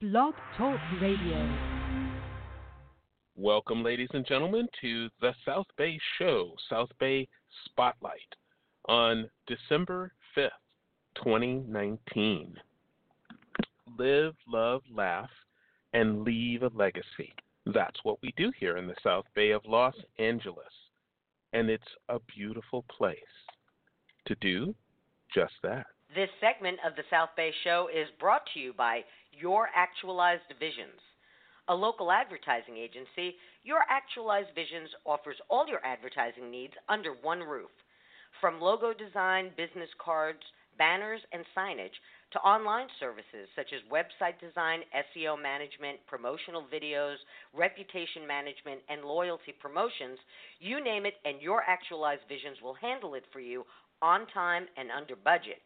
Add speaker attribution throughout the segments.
Speaker 1: Blog Talk Radio.
Speaker 2: Welcome, ladies and gentlemen, to the South Bay Show, South Bay Spotlight, on December 5th, 2019. Live, love, laugh, and leave a legacy. That's what we do here in the South Bay of Los Angeles. And it's a beautiful place to do just that.
Speaker 3: This segment of the South Bay Show is brought to you by Your Actualized Visions. A local advertising agency, Your Actualized Visions offers all your advertising needs under one roof. From logo design, business cards, banners, and signage to online services such as website design, SEO management, promotional videos, reputation management, and loyalty promotions, you name it, and Your Actualized Visions will handle it for you on time and under budget.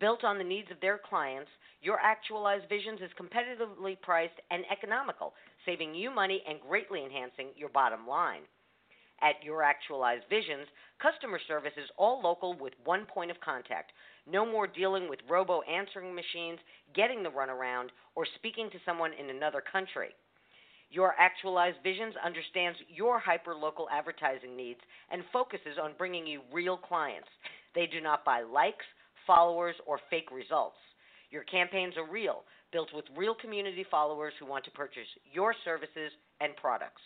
Speaker 3: Built on the needs of their clients, your actualized visions is competitively priced and economical, saving you money and greatly enhancing your bottom line. At Your Actualized Visions, customer service is all local with one point of contact. No more dealing with robo answering machines, getting the runaround, or speaking to someone in another country. Your Actualized Visions understands your hyper local advertising needs and focuses on bringing you real clients. They do not buy likes, followers, or fake results. Your campaigns are real, built with real community followers who want to purchase your services and products.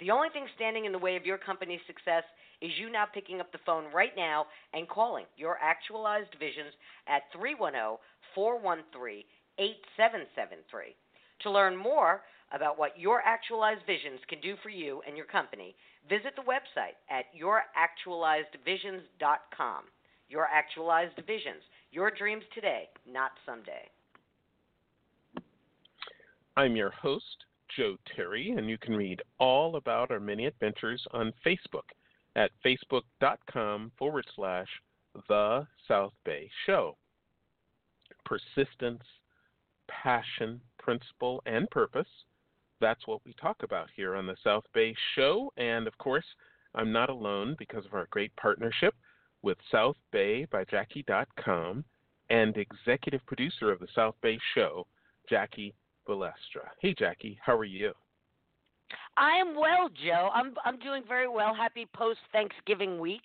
Speaker 3: The only thing standing in the way of your company's success is you now picking up the phone right now and calling your actualized visions at 310 413 8773. To learn more about what your actualized visions can do for you and your company, visit the website at youractualizedvisions.com. Your actualized visions, your dreams today, not someday.
Speaker 2: I'm your host, Joe Terry, and you can read all about our many adventures on Facebook at facebook.com forward slash The South Bay Show. Persistence, passion, principle, and purpose. That's what we talk about here on the South Bay Show. And of course, I'm not alone because of our great partnership with South Bay by Jackie.com and executive producer of the South Bay Show, Jackie Balestra. Hey, Jackie, how are you?
Speaker 3: I am well, Joe. I'm I'm doing very well. Happy post Thanksgiving week.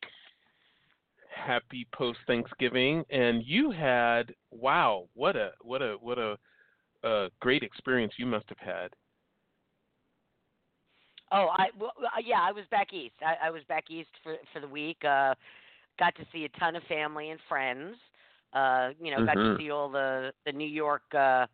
Speaker 2: Happy post Thanksgiving, and you had wow, what a what a what a, a great experience you must have had.
Speaker 3: Oh, I well, yeah, I was back east. I, I was back east for for the week. Uh, got to see a ton of family and friends. Uh, you know, mm-hmm. got to
Speaker 2: Mm-hmm.
Speaker 3: see all the the New York, uh,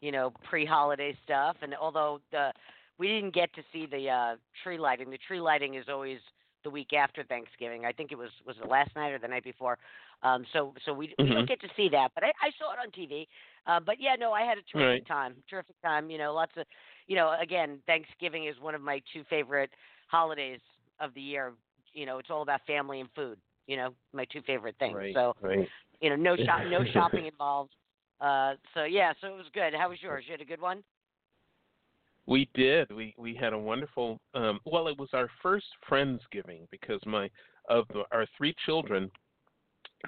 Speaker 3: you know, pre-holiday stuff. And although the we didn't get to see the uh, tree lighting, the tree lighting is always the week after Thanksgiving. I think it was was it last night or the night before. Um, so so we we
Speaker 2: Mhm.
Speaker 3: don't get to see that, but I, I saw it on TV. Uh, but yeah, no, I had a terrific
Speaker 2: Right.
Speaker 3: time. Terrific time. You know, lots of, you know, again, Thanksgiving is one of my two favorite holidays of the year. You know, it's all about family and food. You know, my two favorite things.
Speaker 2: Right,
Speaker 3: So
Speaker 2: right.
Speaker 3: you know, no shop, no shopping involved. Uh, so yeah, so it was good. How was yours? You had a good one.
Speaker 2: We did. We we had a wonderful. Um, well, it was our first friendsgiving because my of the, our three children,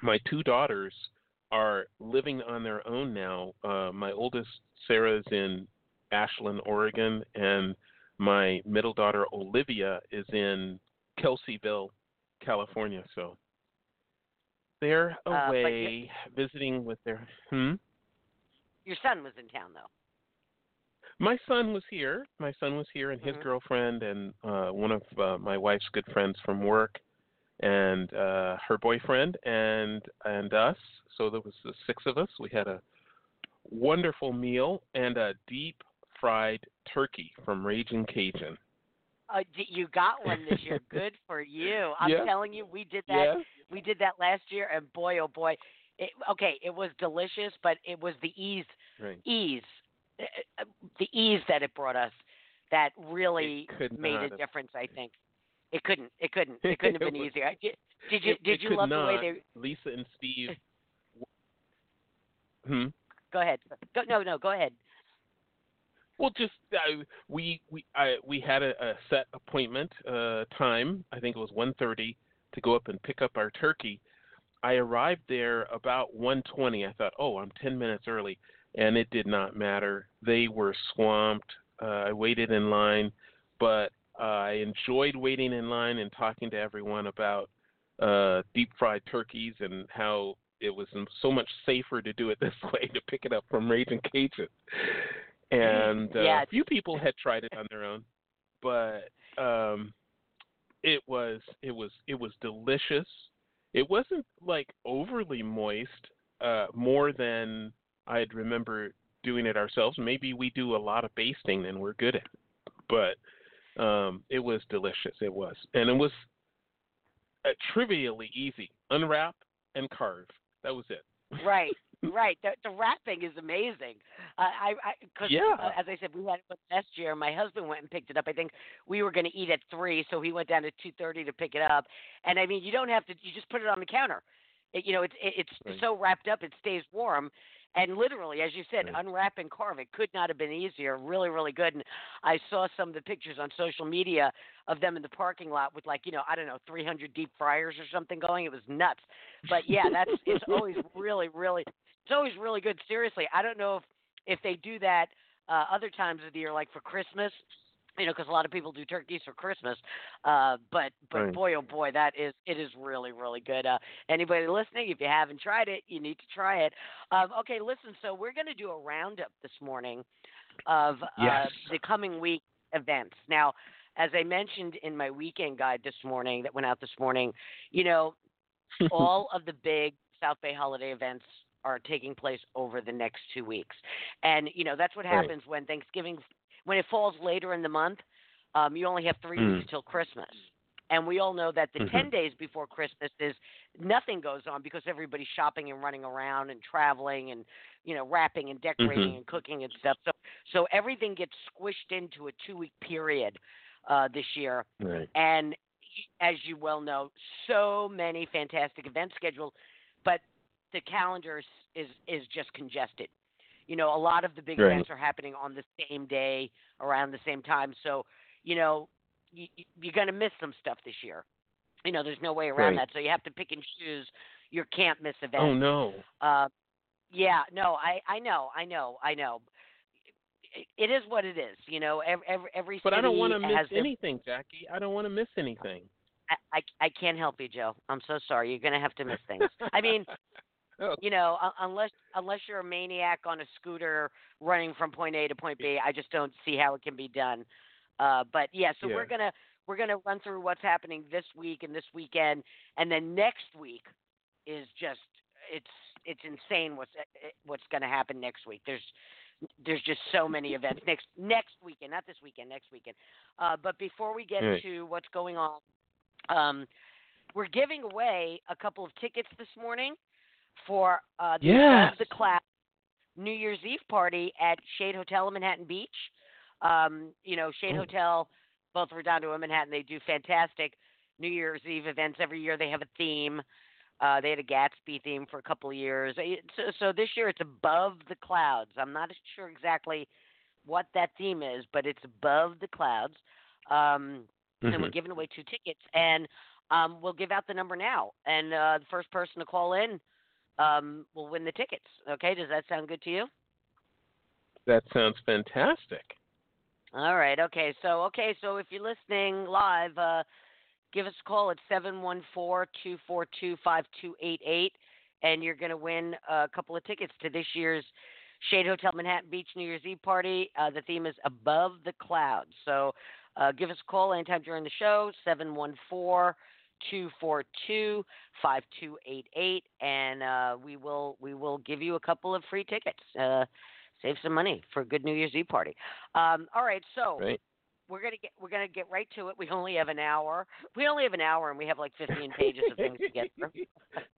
Speaker 2: my two daughters are living on their own now. Uh, my oldest Sarah's in Ashland, Oregon, and my middle daughter Olivia is in Kelseyville, California. So they're
Speaker 3: Uh,
Speaker 2: away visiting with their. Hmm.
Speaker 3: Your son was in town though.
Speaker 2: My son was here. My son was here, and his
Speaker 3: Mhm.
Speaker 2: girlfriend and uh, one of uh, my wife's good friends from work, and uh, her boyfriend, and and us. So there was the six of us. We had a wonderful meal and a deep fried turkey from Raging Cajun.
Speaker 3: Uh, you got one this year. Good for you. I'm
Speaker 2: Yeah.
Speaker 3: telling you, we did that.
Speaker 2: Yes.
Speaker 3: We did that last year, and boy, oh boy, it, okay, it was delicious, but it was the ease,
Speaker 2: Right.
Speaker 3: ease, uh, uh, the ease that it brought us that really made a difference. I think it couldn't. It couldn't. It couldn't have been easier. Did, did you
Speaker 2: It-
Speaker 3: Did you love
Speaker 2: not.
Speaker 3: the way they?
Speaker 2: Lisa and Steve. Hmm.
Speaker 3: Go ahead. Go, no, no. Go ahead.
Speaker 2: Well, just uh, we we I, we had a, a set appointment uh, time. I think it was one thirty to go up and pick up our turkey. I arrived there about one twenty. I thought, oh, I'm ten minutes early. and it did not matter. They were swamped. Uh, I waited in line, but uh, I enjoyed waiting in line and talking to everyone about uh, deep fried turkeys and how it was so much safer to do it this way to pick it up from Raging Cajun. And uh,
Speaker 3: yeah.
Speaker 2: a few people had tried it on their own, but um, it was it was it was delicious. It wasn't like overly moist, uh, more than I'd remember doing it ourselves. Maybe we do a lot of basting and we're good at it. But um, it was delicious. It was. And it was uh, trivially easy. Unwrap and carve. That was it.
Speaker 3: Right. Right, the, the wrapping is amazing. Uh, I, I, cause,
Speaker 2: yeah.
Speaker 3: Uh, as I said, we had it last year. My husband went and picked it up. I think we were going to eat at three, so he went down at two thirty to pick it up. And I mean, you don't have to. You just put it on the counter. It, you know, it's it, it's
Speaker 2: right.
Speaker 3: so wrapped up, it stays warm, and literally, as you said,
Speaker 2: right.
Speaker 3: unwrap and carve. It could not have been easier. Really, really good. And I saw some of the pictures on social media of them in the parking lot with like, you know, I don't know, 300 deep fryers or something going. It was nuts. But yeah, that's it's always really, really, it's always really good. Seriously, I don't know if if they do that uh, other times of the year, like for Christmas you know, because a lot of people do turkeys for Christmas. Uh, but but
Speaker 2: right.
Speaker 3: boy, oh boy, that is it is really really good. Uh, anybody listening, if you haven't tried it, you need to try it. Um, okay, listen. So we're going to do a roundup this morning of
Speaker 2: yes.
Speaker 3: uh, the coming week events. Now, as I mentioned in my weekend guide this morning that went out this morning, you know, all of the big South Bay holiday events are taking place over the next two weeks, and you know that's what happens
Speaker 2: right.
Speaker 3: when Thanksgiving when it falls later in the month, um, you only have three
Speaker 2: mm.
Speaker 3: weeks till Christmas. And we all know that the
Speaker 2: mm-hmm.
Speaker 3: 10 days before Christmas is nothing goes on because everybody's shopping and running around and traveling and, you know, wrapping and decorating
Speaker 2: mm-hmm.
Speaker 3: and cooking and stuff. So, so everything gets squished into a two week period uh, this year.
Speaker 2: Right.
Speaker 3: And as you well know, so many fantastic events scheduled, the calendar is, is, is just congested you know, a lot of the big
Speaker 2: right.
Speaker 3: events are happening on the same day around the same time. So, you know, you, you're going to miss some stuff this year. You know, there's no way around
Speaker 2: right.
Speaker 3: that. So you have to pick and choose your can't miss events.
Speaker 2: Oh no.
Speaker 3: Uh, yeah, no, I I know, I know, I know. It, is what it is. You know, every every, every
Speaker 2: But I don't want to miss
Speaker 3: their,
Speaker 2: anything, Jackie. I don't want to miss anything.
Speaker 3: I, I I can't help you, Joe. I'm so sorry. You're going to have to miss things. I mean. You know, unless unless you're a maniac on a scooter running from point A to point B, I just don't see how it can be done. Uh, but yeah, so
Speaker 2: yeah.
Speaker 3: we're gonna we're gonna run through what's happening this week and this weekend, and then next week is just it's it's insane what's eh, eh, what's gonna happen next week. There's there's just so many events next next weekend, not this weekend, next weekend. Uh, but before we get
Speaker 2: right.
Speaker 3: to what's going on, um, we're giving away a couple of tickets this morning for uh, the
Speaker 2: yes.
Speaker 3: the class New Year's Eve party at Shade Hotel in Manhattan Beach. Um, you know, Shade
Speaker 2: oh.
Speaker 3: Hotel, both Redondo and Manhattan, they do fantastic New Year's Eve events every year. They have a theme. Uh, they had a Gatsby theme for a couple of years. So, so this year it's above the clouds. I'm not sure exactly what that theme is, but it's above the clouds. Um,
Speaker 2: mm-hmm.
Speaker 3: And we're giving away two tickets, and um, we'll give out the number now. And uh, the first person to call in um, will win the tickets. Okay, does that sound good to you?
Speaker 2: That sounds fantastic.
Speaker 3: All right. Okay. So okay. So if you're listening live, uh, give us a call at seven one four two four two five two eight eight, and you're going to win a couple of tickets to this year's Shade Hotel Manhattan Beach New Year's Eve party. Uh, the theme is above the clouds. So uh, give us a call anytime during the show. Seven one four. 242 5288 and uh, we will we will give you a couple of free tickets uh, save some money for a good new year's eve party um, all right so
Speaker 2: right.
Speaker 3: we're gonna get we're gonna get right to it we only have an hour we only have an hour and we have like 15 pages of things to get through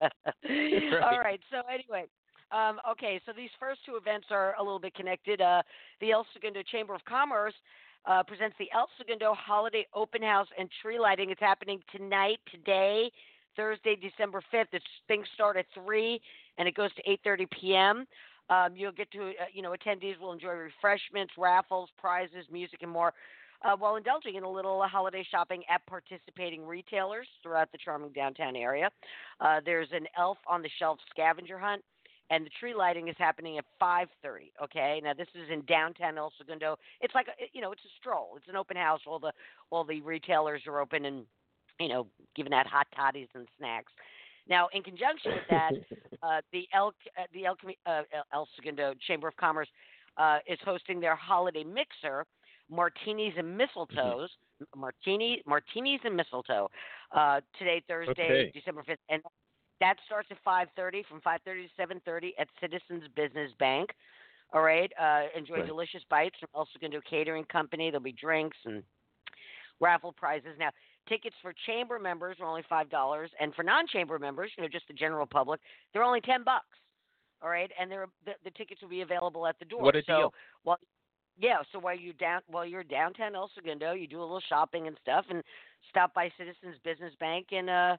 Speaker 2: right.
Speaker 3: all right so anyway um, okay, so these first two events are a little bit connected. Uh, the El Segundo Chamber of Commerce uh, presents the El Segundo Holiday Open House and Tree Lighting. It's happening tonight, today, Thursday, December 5th. It's, things start at 3 and it goes to 8.30 p.m. Um, you'll get to, uh, you know, attendees will enjoy refreshments, raffles, prizes, music, and more. Uh, while indulging in a little holiday shopping at participating retailers throughout the charming downtown area. Uh, there's an elf on the shelf scavenger hunt and the tree lighting is happening at 5:30. Okay, now this is in downtown El Segundo. It's like a, you know, it's a stroll. It's an open house. All the all the retailers are open and you know giving out hot toddies and snacks. Now, in conjunction with that, uh, the El uh, the El, uh, El Segundo Chamber of Commerce uh, is hosting their holiday mixer, martinis and mistletoes. Martini, martinis and mistletoe. Uh, today, Thursday,
Speaker 2: Okay.
Speaker 3: December fifth, and that starts at five thirty, from five thirty to seven thirty at Citizens Business Bank. All right. Uh, enjoy
Speaker 2: Right.
Speaker 3: delicious bites also from El Segundo Catering Company. There'll be drinks and raffle prizes. Now, tickets for chamber members are only five dollars, and for non-chamber members, you know, just the general public, they're only ten bucks. All right, and they're, the, the tickets will be available at the door.
Speaker 2: What a
Speaker 3: so,
Speaker 2: deal.
Speaker 3: Well, yeah. So while you down while you're downtown El Segundo, you do a little shopping and stuff, and stop by Citizens Business Bank and uh,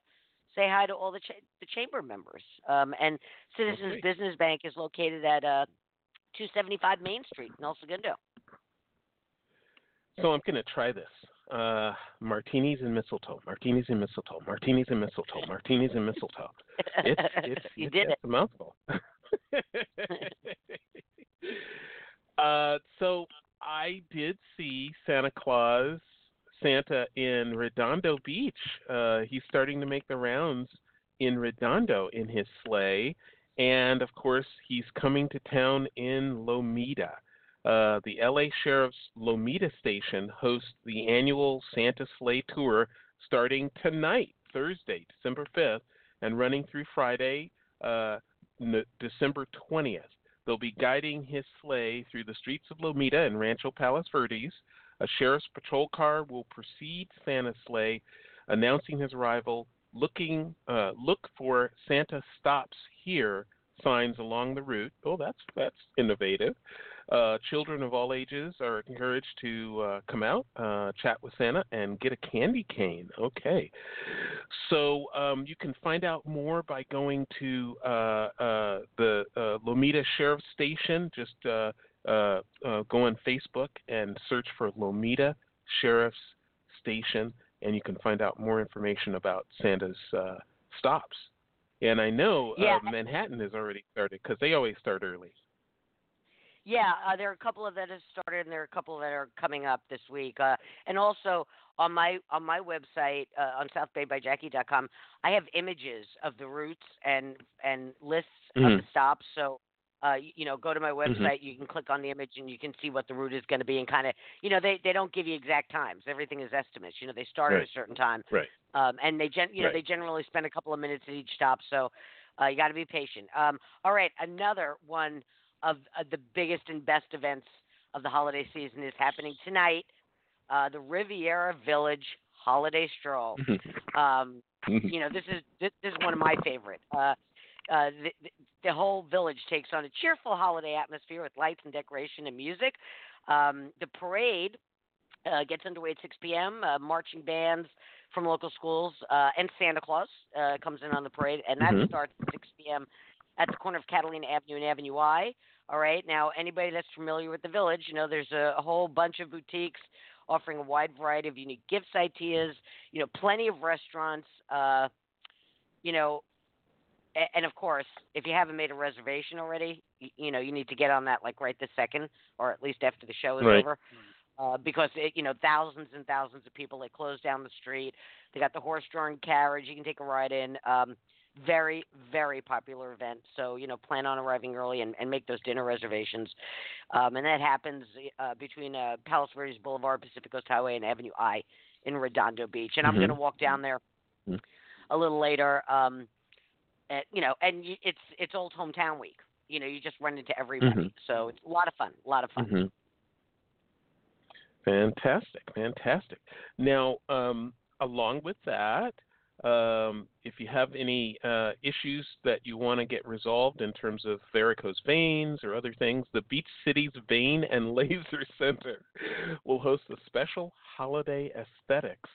Speaker 3: say hi to all the cha- the chamber members. Um, and Citizens
Speaker 2: Okay.
Speaker 3: Business Bank is located at uh, 275 Main Street in El Segundo.
Speaker 2: So I'm going to try this. Uh, martinis and mistletoe, martinis and mistletoe, martinis and mistletoe, martinis and mistletoe. It's, it's,
Speaker 3: you
Speaker 2: it's,
Speaker 3: did
Speaker 2: it's a mouthful. uh, so I did see Santa Claus, Santa in Redondo Beach. Uh, he's starting to make the rounds in Redondo in his sleigh. And of course, he's coming to town in Lomita. Uh, the LA Sheriff's Lomita station hosts the annual Santa Sleigh Tour starting tonight, Thursday, December 5th, and running through Friday, uh, December 20th. They'll be guiding his sleigh through the streets of Lomita and Rancho Palos Verdes. A sheriff's patrol car will precede Santa's sleigh, announcing his arrival. Looking, uh, look for Santa stops here signs along the route. Oh, that's that's innovative. Uh, children of all ages are encouraged to uh, come out, uh, chat with Santa, and get a candy cane. Okay. So um, you can find out more by going to uh, uh, the uh, Lomita Sheriff Station. Just uh, uh, go on Facebook and search for Lomita Sheriff's Station, and you can find out more information about Santa's uh, stops. And I know
Speaker 3: Yeah.
Speaker 2: uh, Manhattan has already started because they always start early.
Speaker 3: Yeah, uh, there are a couple of that have started, and there are a couple that are coming up this week. Uh, and also on my on my website uh, on SouthBayByJackie.com, I have images of the routes and and lists of
Speaker 2: Mhm.
Speaker 3: the stops. So, uh, you, know, go to my
Speaker 2: Mm-hmm.
Speaker 3: website. You can click on the image, and you can see what the route is going to be, and kind of, you know, they they don't give you exact times. Everything is estimates. You know, they start at a certain time,
Speaker 2: Right.
Speaker 3: um, and they gen- you know
Speaker 2: Right.
Speaker 3: they generally spend a couple of minutes at each stop. So, uh, you got to be patient. Um, all right, another one of, of the biggest and best events of the holiday season is happening tonight. Uh, the Riviera Village Holiday Stroll. Um, you know, this is this, this is one of my favorite. Uh, uh, the, the, the whole village takes on a cheerful holiday atmosphere with lights and decoration and music. Um, the parade uh, gets underway at 6 p.m. Uh, marching bands from local schools uh, and Santa Claus uh, comes in on the parade, and that
Speaker 2: Mhm.
Speaker 3: starts at 6 p.m. at the corner of Catalina Avenue and Avenue I. All right, now anybody that's familiar with the village, you know, there's a, a whole bunch of boutiques offering a wide variety of unique gifts ideas. You know, plenty of restaurants. Uh, you know, and of course, if you haven't made a reservation already, you, you know, you need to get on that like right this second, or at least after the show is
Speaker 2: Right.
Speaker 3: over. Uh, because it, you know thousands and thousands of people they close down the street. They got the horse-drawn carriage. You can take a ride in. Um, very very popular event. So you know plan on arriving early and, and make those dinner reservations. Um, and that happens uh, between uh, Palos Verdes Boulevard, Pacific Coast Highway, and Avenue I in Redondo Beach. And I'm
Speaker 2: Mhm.
Speaker 3: going to walk down there
Speaker 2: Mhm.
Speaker 3: a little later. Um, and, you know, and you, it's it's Old Hometown Week. You know, you just run into everybody.
Speaker 2: Mhm.
Speaker 3: So it's a lot of fun. A lot of fun.
Speaker 2: hmm Fantastic, fantastic. Now, um, along with that, um, if you have any uh, issues that you want to get resolved in terms of varicose veins or other things, the Beach Cities Vein and Laser Center will host a special holiday aesthetics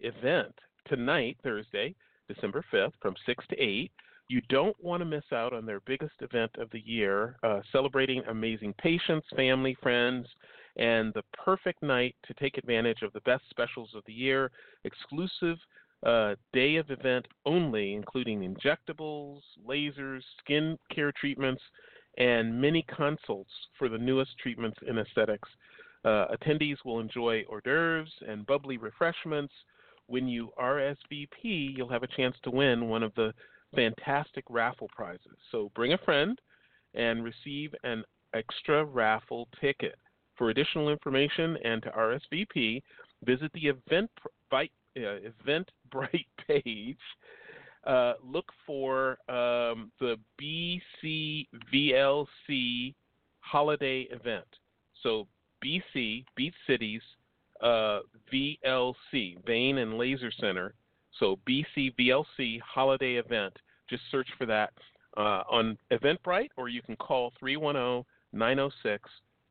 Speaker 2: event tonight, Thursday, December 5th, from 6 to 8. You don't want to miss out on their biggest event of the year, uh, celebrating amazing patients, family, friends, and the perfect night to take advantage of the best specials of the year, exclusive uh, day of event only, including injectables, lasers, skin care treatments, and many consults for the newest treatments in aesthetics. Uh, attendees will enjoy hors d'oeuvres and bubbly refreshments. When you RSVP, you'll have a chance to win one of the fantastic raffle prizes. So bring a friend and receive an extra raffle ticket. For additional information and to RSVP, visit the Eventbrite, uh, Eventbrite page. Uh, look for um, the BCVLC holiday event. So BC, Beach Cities, uh, VLC, Vein and Laser Center. So BCVLC holiday event. Just search for that uh, on Eventbrite, or you can call 310 906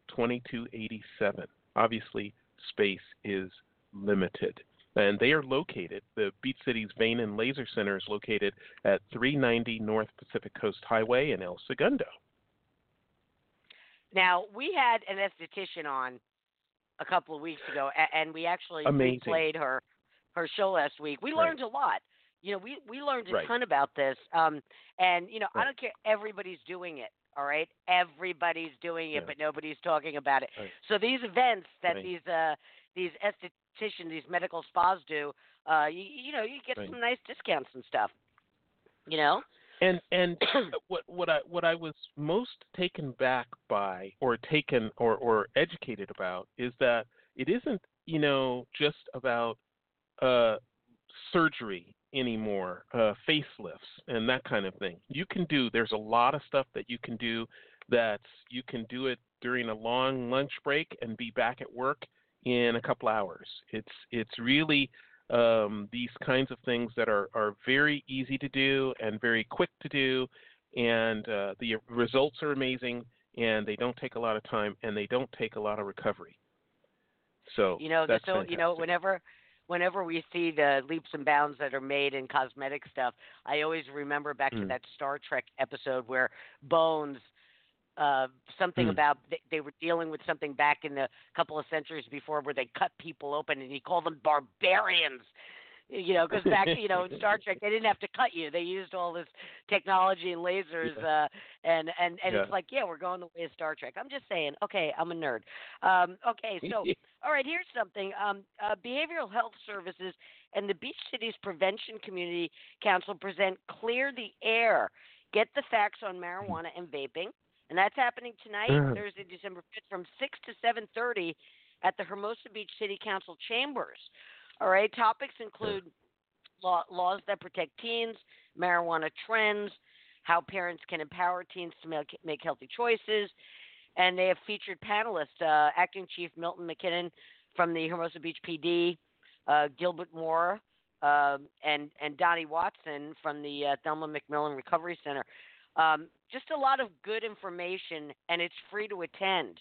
Speaker 2: 2287. Obviously, space is limited. And they are located, the Beach Cities Vein and Laser Center is located at 390 North Pacific Coast Highway in El Segundo.
Speaker 3: Now, we had an esthetician on a couple of weeks ago, and we actually
Speaker 2: Amazing.
Speaker 3: replayed her her show last week. We
Speaker 2: Right.
Speaker 3: learned a lot. You know, we we learned a
Speaker 2: Right.
Speaker 3: ton about this. Um, and you know, I don't care. Everybody's doing it. All right, everybody's doing it,
Speaker 2: Yeah.
Speaker 3: but nobody's talking about it.
Speaker 2: Right.
Speaker 3: So these events that
Speaker 2: Right.
Speaker 3: these uh these estheticians, these medical spas do, uh, you, you know, you get
Speaker 2: Right.
Speaker 3: some nice discounts and stuff. You know.
Speaker 2: And and what what I what I was most taken back by or taken or or educated about is that it isn't you know just about uh surgery anymore, uh facelifts and that kind of thing. You can do there's a lot of stuff that you can do that you can do it during a long lunch break and be back at work in a couple hours. It's it's really um, these kinds of things that are, are very easy to do and very quick to do, and uh, the results are amazing, and they don't take a lot of time, and they don't take a lot of recovery. So
Speaker 3: you know
Speaker 2: that's
Speaker 3: so you know whenever whenever we see the leaps and bounds that are made in cosmetic stuff i always remember back to
Speaker 2: Mm.
Speaker 3: that star trek episode where bones uh something
Speaker 2: Mm.
Speaker 3: about they, they were dealing with something back in the couple of centuries before where they cut people open and he called them barbarians you know because back you know in star trek they didn't have to cut you they used all this technology and lasers uh and and and it's like yeah we're going the way of star trek i'm just saying okay i'm a nerd um okay so all right, here's something. Um, uh, Behavioral Health Services and the Beach Cities Prevention Community Council present Clear the Air. Get the facts on marijuana and vaping. And that's happening tonight,
Speaker 2: Mhm.
Speaker 3: Thursday, December 5th, from 6 to 7.30 at the Hermosa Beach City Council chambers. All right, topics include law, laws that protect teens, marijuana trends, how parents can empower teens to make, make healthy choices, and they have featured panelists: uh, Acting Chief Milton McKinnon from the Hermosa Beach PD, uh, Gilbert Moore, um, and and Donnie Watson from the uh, Thelma McMillen Recovery Center. Um, just a lot of good information, and it's free to attend.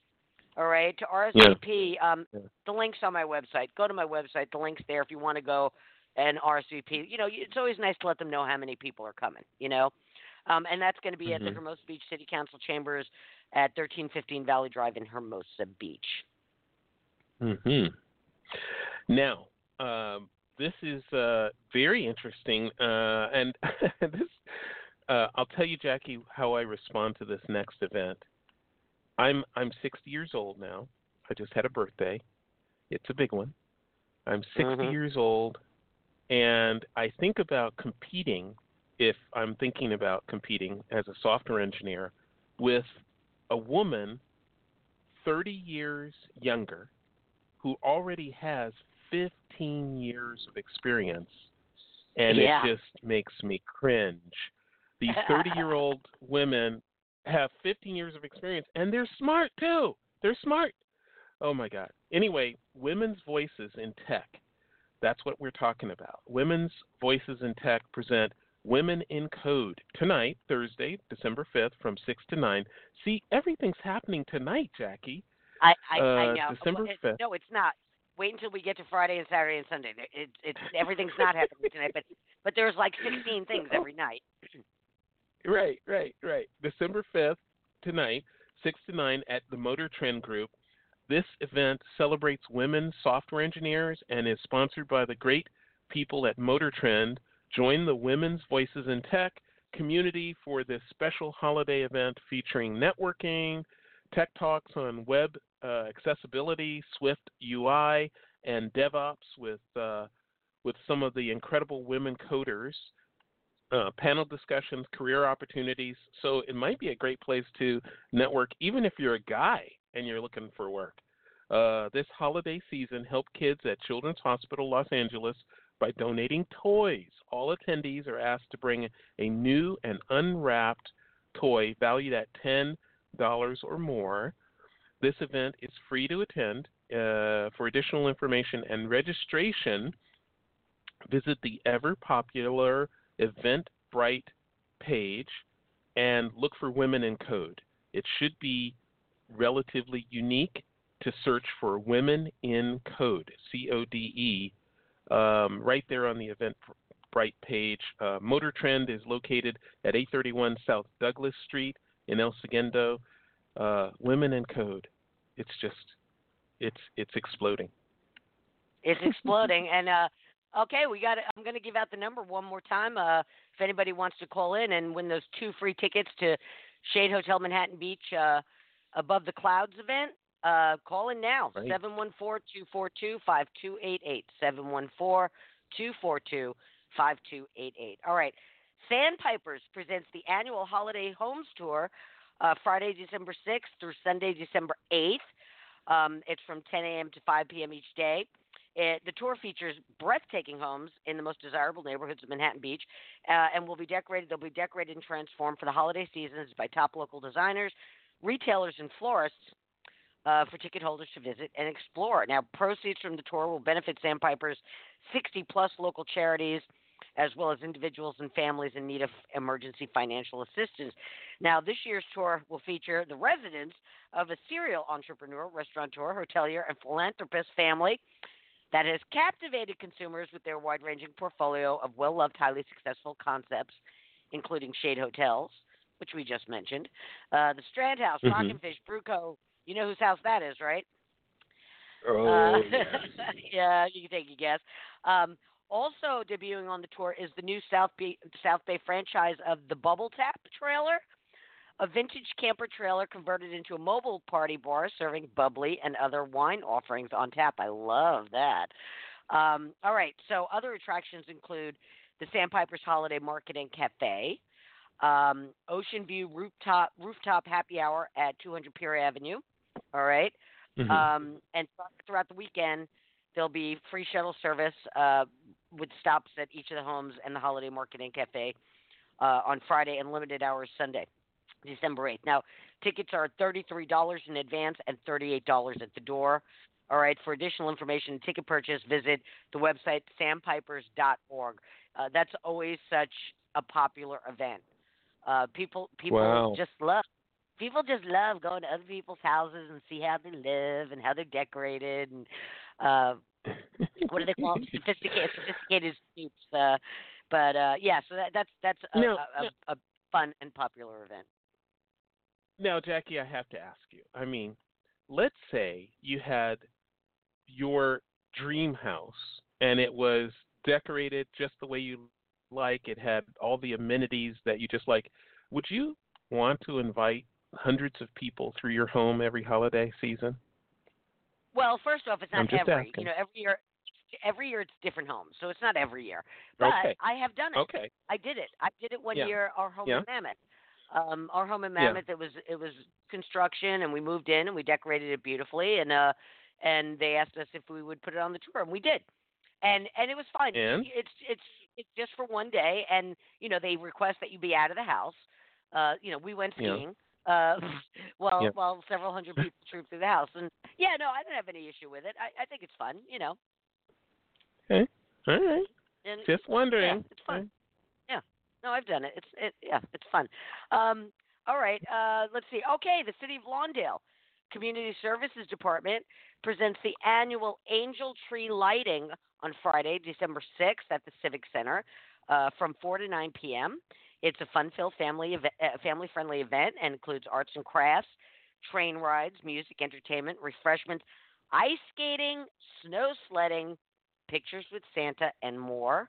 Speaker 3: All right, to RSVP, um,
Speaker 2: Yeah.
Speaker 3: the link's on my website. Go to my website. The link's there if you want to go and RSVP. You know, it's always nice to let them know how many people are coming. You know, um, and that's going to be at the
Speaker 2: Mhm.
Speaker 3: Hermosa Beach City Council chambers at 1315 Valley Drive in Hermosa Beach.
Speaker 2: hmm Now, um, this is uh, very interesting, uh, and this uh, I'll tell you, Jackie, how I respond to this next event. I'm I'm 60 years old now. I just had a birthday. It's a big one. I'm 60
Speaker 3: Mhm.
Speaker 2: years old, and I think about competing. If I'm thinking about competing as a software engineer with a woman 30 years younger who already has 15 years of experience, and
Speaker 3: Yeah.
Speaker 2: it just makes me cringe. These 30 year old women have 15 years of experience, and they're smart too. They're smart. Oh my God. Anyway, women's voices in tech. That's what we're talking about. Women's voices in tech present Women in Code tonight, Thursday, December 5th, from 6 to 9. See, everything's happening tonight, Jackie.
Speaker 3: I, I, I
Speaker 2: Uh,
Speaker 3: know.
Speaker 2: December
Speaker 3: Well, it-
Speaker 2: 5th.
Speaker 3: No, it's not. Wait until we get to Friday and Saturday and Sunday. It, it's everything's not happening tonight, but but there's like 16 things every night.
Speaker 2: Right, right, right. December 5th, tonight, 6 to 9 at the Motor Trend Group. This event celebrates women software engineers and is sponsored by the great people at Motor Trend join the Women's Voices in Tech community for this special holiday event featuring networking, tech talks on web uh, accessibility, Swift UI, and DevOps with uh, with some of the incredible women coders. Uh, panel discussions, career opportunities. So it might be a great place to network, even if you're a guy and you're looking for work. Uh, this holiday season, help kids at Children's Hospital Los Angeles by donating toys. All attendees are asked to bring a new and unwrapped toy valued at $10 or more. This event is free to attend. Uh, for additional information and registration, visit the ever popular Eventbrite page and look for Women in Code. It should be relatively unique to search for Women in Code, C O D E, um, right there on the Eventbrite page. Uh, Motor Trend is located at 831 South Douglas Street in El Segundo. Uh, women in Code. It's just, it's it's exploding.
Speaker 3: It's exploding, and uh, okay, we got. It. I'm going to give out the number one more time. Uh, if anybody wants to call in and win those two free tickets to Shade Hotel Manhattan Beach uh, above the clouds event, uh, call in now, 714-242-5288. 714-242-5288. All right. Sandpipers presents the annual Holiday Homes Tour uh, Friday, December 6th through Sunday, December 8th. Um, it's from 10 a.m. to 5 p.m. each day. It, the tour features breathtaking homes in the most desirable neighborhoods of Manhattan Beach, uh, and will be decorated. They'll be decorated and transformed for the holiday seasons by top local designers, retailers, and florists uh, for ticket holders to visit and explore. Now, proceeds from the tour will benefit Sandpiper's 60 plus local charities, as well as individuals and families in need of emergency financial assistance. Now, this year's tour will feature the residence of a serial entrepreneur, restaurateur, hotelier, and philanthropist family that has captivated consumers with their wide ranging portfolio of well loved, highly successful concepts, including Shade Hotels, which we just mentioned, uh, the Strand House, mm-hmm. Rock and Fish, Brewco, you know whose house that is, right?
Speaker 2: Oh, uh, yes.
Speaker 3: yeah, you can take a guess. Um, also debuting on the tour is the new South Bay, South Bay franchise of the Bubble Tap trailer, a vintage camper trailer converted into a mobile party bar serving bubbly and other wine offerings on tap. I love that. Um, all right, so other attractions include the Sandpipers Holiday Market and Cafe, um, Ocean View Rooftop Rooftop Happy Hour at 200 Pier Avenue, all right? mm-hmm. um, and throughout the weekend, there'll be free shuttle service uh, with stops at each of the homes and the Holiday Market and Cafe uh, on Friday and limited hours Sunday, December 8th. Now, tickets are $33 in advance and $38 at the door. All right, for additional information and ticket purchase, visit the website sandpipers.org. Uh, that's always such a popular event. Uh, people people
Speaker 2: wow.
Speaker 3: just love people just love going to other people's houses and see how they live and how they're decorated and uh what do they call them? sophisticated sophisticated suits. Uh, but uh, yeah, so that, that's that's a,
Speaker 2: no,
Speaker 3: a, a, a fun and popular event.
Speaker 2: Now, Jackie, I have to ask you. I mean, let's say you had your dream house and it was decorated just the way you like. It had all the amenities that you just like. Would you want to invite hundreds of people through your home every holiday season?
Speaker 3: Well, first off, it's not
Speaker 2: every.
Speaker 3: Asking. You know, every year, every year it's different homes, so it's not every year. But
Speaker 2: okay.
Speaker 3: I have done it.
Speaker 2: Okay.
Speaker 3: I did it. I did it one
Speaker 2: yeah.
Speaker 3: year. Our home
Speaker 2: yeah.
Speaker 3: in Mammoth. Um, our home in Mammoth.
Speaker 2: Yeah.
Speaker 3: It was it was construction, and we moved in and we decorated it beautifully, and uh, and they asked us if we would put it on the tour, and we did. And and it was fine.
Speaker 2: And?
Speaker 3: It's it's it's just for one day, and you know they request that you be out of the house. Uh, you know, we went skiing.
Speaker 2: Yeah
Speaker 3: uh, while
Speaker 2: yep.
Speaker 3: while several hundred people troop through the house. And yeah, no, I don't have any issue with it. I, I think it's fun, you know.
Speaker 2: Okay, all right.
Speaker 3: And,
Speaker 2: Just wondering.
Speaker 3: Yeah, it's fun. No, I've done it. It's it, yeah, it's fun. Um, all right, uh, let's see. Okay, the City of Lawndale Community Services Department presents the annual Angel Tree Lighting on Friday, December 6th at the Civic Center uh, from 4 to 9 p.m. It's a fun-filled family ev- uh, family-friendly event and includes arts and crafts, train rides, music, entertainment, refreshments, ice skating, snow sledding, pictures with Santa, and more.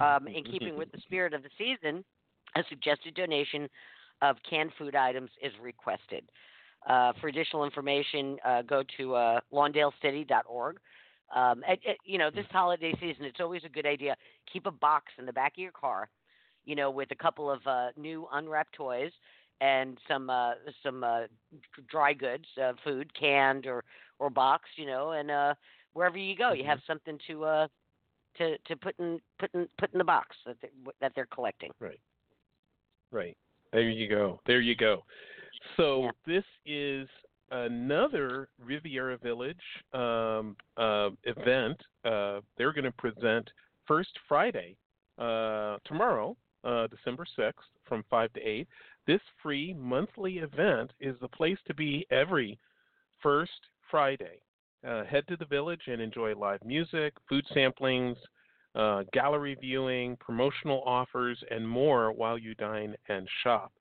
Speaker 3: Um, in keeping with the spirit of the season, a suggested donation of canned food items is requested. Uh, for additional information, uh, go to uh, lawndalecity.org. Um, and, and, you know, this holiday season, it's always a good idea. Keep a box in the back of your car, you know, with a couple of uh, new unwrapped toys and some uh, some uh, dry goods, uh, food, canned or or boxed, you know, and uh, wherever you go, you have
Speaker 2: Mm-hmm.
Speaker 3: something to uh, to to put in put in put in the box that they, that they're collecting.
Speaker 2: Right. Right. There you go. There you go. So
Speaker 3: Yeah.
Speaker 2: this is another Riviera Village um, uh, event. Uh, they're going to present First Friday uh, tomorrow, uh, December 6th, from 5 to 8. This free monthly event is the place to be every first Friday. Uh, head to the village and enjoy live music, food samplings, uh, gallery viewing, promotional offers, and more while you dine and shop.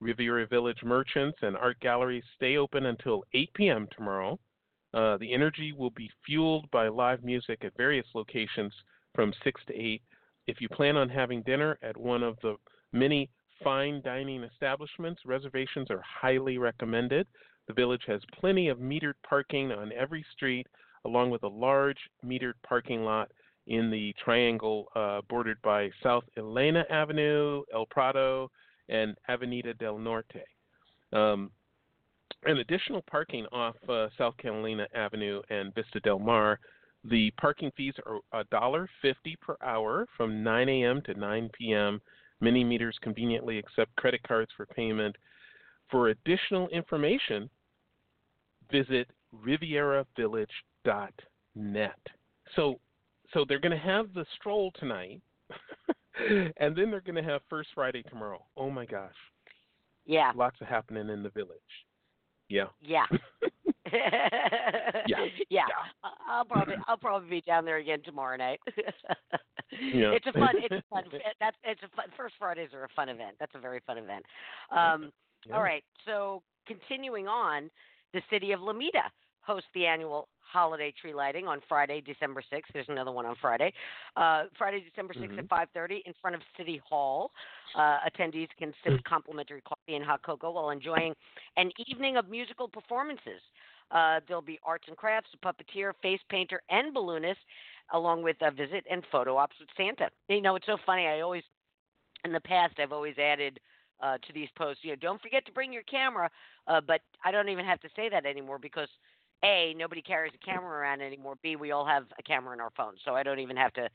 Speaker 2: Riviera Village merchants and art galleries stay open until 8 p.m. tomorrow. Uh, the energy will be fueled by live music at various locations from 6 to 8. If you plan on having dinner at one of the many fine dining establishments, reservations are highly recommended. The village has plenty of metered parking on every street, along with a large metered parking lot in the triangle uh, bordered by South Elena Avenue, El Prado, and Avenida del Norte. Um, and additional parking off uh, South Catalina Avenue and Vista del Mar. The parking fees are $1.50 per hour from 9 a.m. to 9 p.m. Many meters conveniently accept credit cards for payment. For additional information, visit rivieravillage.net. So, so they're going to have the stroll tonight, and then they're going to have First Friday tomorrow. Oh my gosh,
Speaker 3: Yeah,
Speaker 2: lots of happening in the village. Yeah.
Speaker 3: yeah.
Speaker 2: Yeah.
Speaker 3: yeah. I- I'll probably I'll probably be down there again tomorrow night.
Speaker 2: Yeah.
Speaker 3: It's a fun it's a fun that's it's a fun first Fridays are a fun event. That's a very fun event. Um
Speaker 2: Yeah.
Speaker 3: all right. So continuing on, the city of Lomita hosts the annual holiday tree lighting on Friday, December 6th. There's another one on Friday. Uh, Friday, December 6th
Speaker 2: Mhm.
Speaker 3: at 5:30 in front of City Hall. Uh, attendees can sip complimentary coffee and hot cocoa while enjoying an evening of musical performances. Uh, there'll be arts and crafts, a puppeteer, face painter, and balloonist, along with a visit and photo ops with Santa. You know, it's so funny. I always, in the past, I've always added uh, to these posts, you know, don't forget to bring your camera. Uh, but I don't even have to say that anymore because a nobody carries a camera around anymore. B we all have a camera in our phones, so I don't even have to.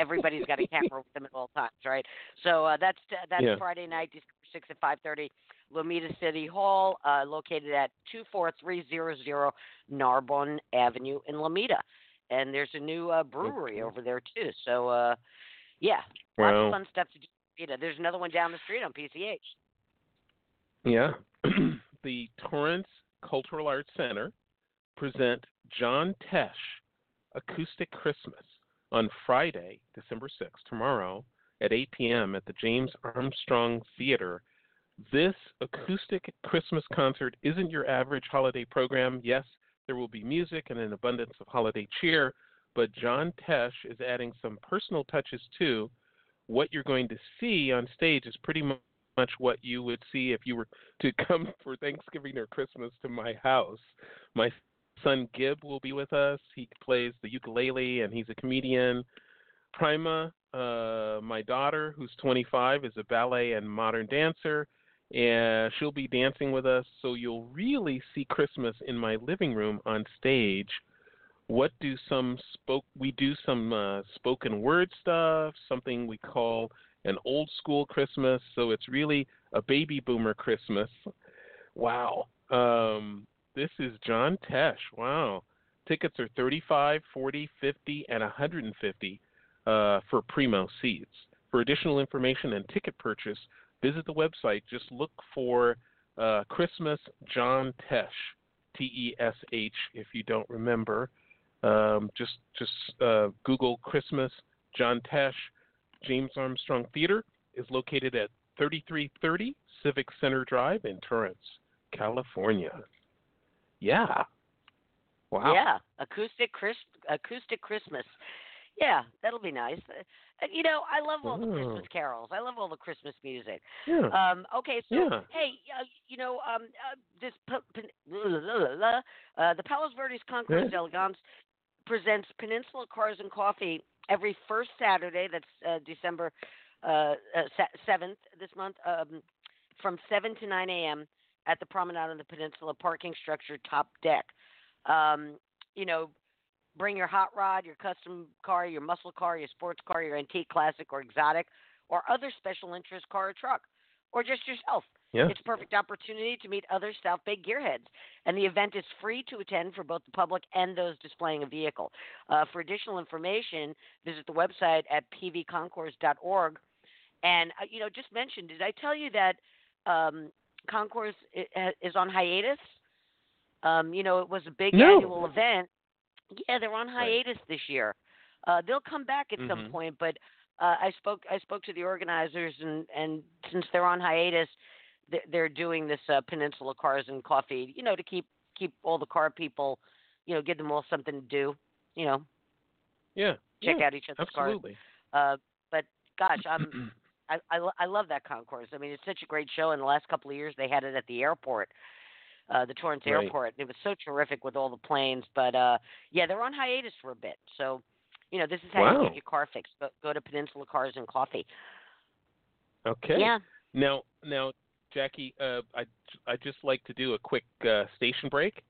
Speaker 3: Everybody's got a camera with them at all times, right? So uh, that's that's
Speaker 2: Yeah.
Speaker 3: Friday night, December sixth at five thirty. Lomita City Hall, uh, located at 24300 Narbonne Avenue in Lomita. And there's a new uh, brewery over there, too. So, uh, yeah, lots of fun stuff to do. In Lomita. There's another one down the street on PCH.
Speaker 2: Yeah. the Torrance Cultural Arts Center present John Tesh Acoustic Christmas on Friday, December 6th, tomorrow at 8 p.m. at the James Armstrong Theater. This acoustic Christmas concert isn't your average holiday program. Yes, there will be music and an abundance of holiday cheer, but John Tesh is adding some personal touches too. What you're going to see on stage is pretty much what you would see if you were to come for Thanksgiving or Christmas to my house. My son Gib will be with us. He plays the ukulele and he's a comedian. Prima, uh, my daughter, who's 25, is a ballet and modern dancer, and she'll be dancing with us. So you'll really see Christmas in my living room on stage. What do some spoke? We do some uh, spoken word stuff, something we call an old school Christmas. So it's really a baby boomer Christmas. Wow. Um, this is John Tesh. Wow. Tickets are 35, 40, 50, and 150 uh, for primo seats. For additional information and ticket purchase, visit the website. Just look for uh, Christmas John Tesh, T E S H, if you don't remember. Um, just just uh, Google Christmas John Tesh. James Armstrong Theater is located at 3330 Civic Center Drive in Torrance, California. Yeah. Wow.
Speaker 3: Yeah, acoustic Chris, acoustic Christmas. Yeah, that'll be nice. Uh, you know, I love all the
Speaker 2: Oh.
Speaker 3: Christmas carols. I love all the Christmas music.
Speaker 2: Yeah.
Speaker 3: Um, okay, so
Speaker 2: Yeah.
Speaker 3: hey, uh, you know, um, uh, this p- pen- uh, the Palos Verdes Concours
Speaker 2: Yeah.
Speaker 3: Elegance presents Peninsula Cars and Coffee every first Saturday. That's uh, December uh, seventh this month, um, from seven to nine a.m. at the Promenade on the Peninsula parking structure top deck. Um, you know, bring your hot rod, your custom car, your muscle car, your sports car, your antique classic or exotic, or other special interest car or truck, or just yourself.
Speaker 2: Yeah.
Speaker 3: It's a perfect opportunity to meet other South Bay gearheads, and the event is free to attend for both the public and those displaying a vehicle. Uh, for additional information, visit the website at pvconcours.org. And uh, you know, just mentioned, did I tell you that um, Concours i- is on hiatus? Um, you know, it was a big
Speaker 2: No.
Speaker 3: annual event. Yeah, they're on
Speaker 2: Right.
Speaker 3: hiatus this year. Uh, they'll come back at some
Speaker 2: Mhm.
Speaker 3: point, but uh, I spoke I spoke to the organizers, and and since they're on hiatus, they're, they're doing this uh, Peninsula Cars and Coffee, you know, to keep keep all the car people, you know, give them all something to do, you know,
Speaker 2: Yeah.
Speaker 3: check
Speaker 2: yeah,
Speaker 3: out each other's cars.
Speaker 2: Absolutely.
Speaker 3: Uh, but gosh, I'm I, I I love that Concours. I mean, it's such a great show. In the last couple of years, they had it at the airport, uh, the Torrance
Speaker 2: Right.
Speaker 3: Airport. It was so terrific with all the planes. But uh, yeah, they're on hiatus for a bit. So, you know, this is how you get your car fixed. Go, go to Peninsula Cars and Coffee.
Speaker 2: okay.
Speaker 3: Yeah.
Speaker 2: Now, now, Jackie, uh, I I just like to do a quick uh, station break,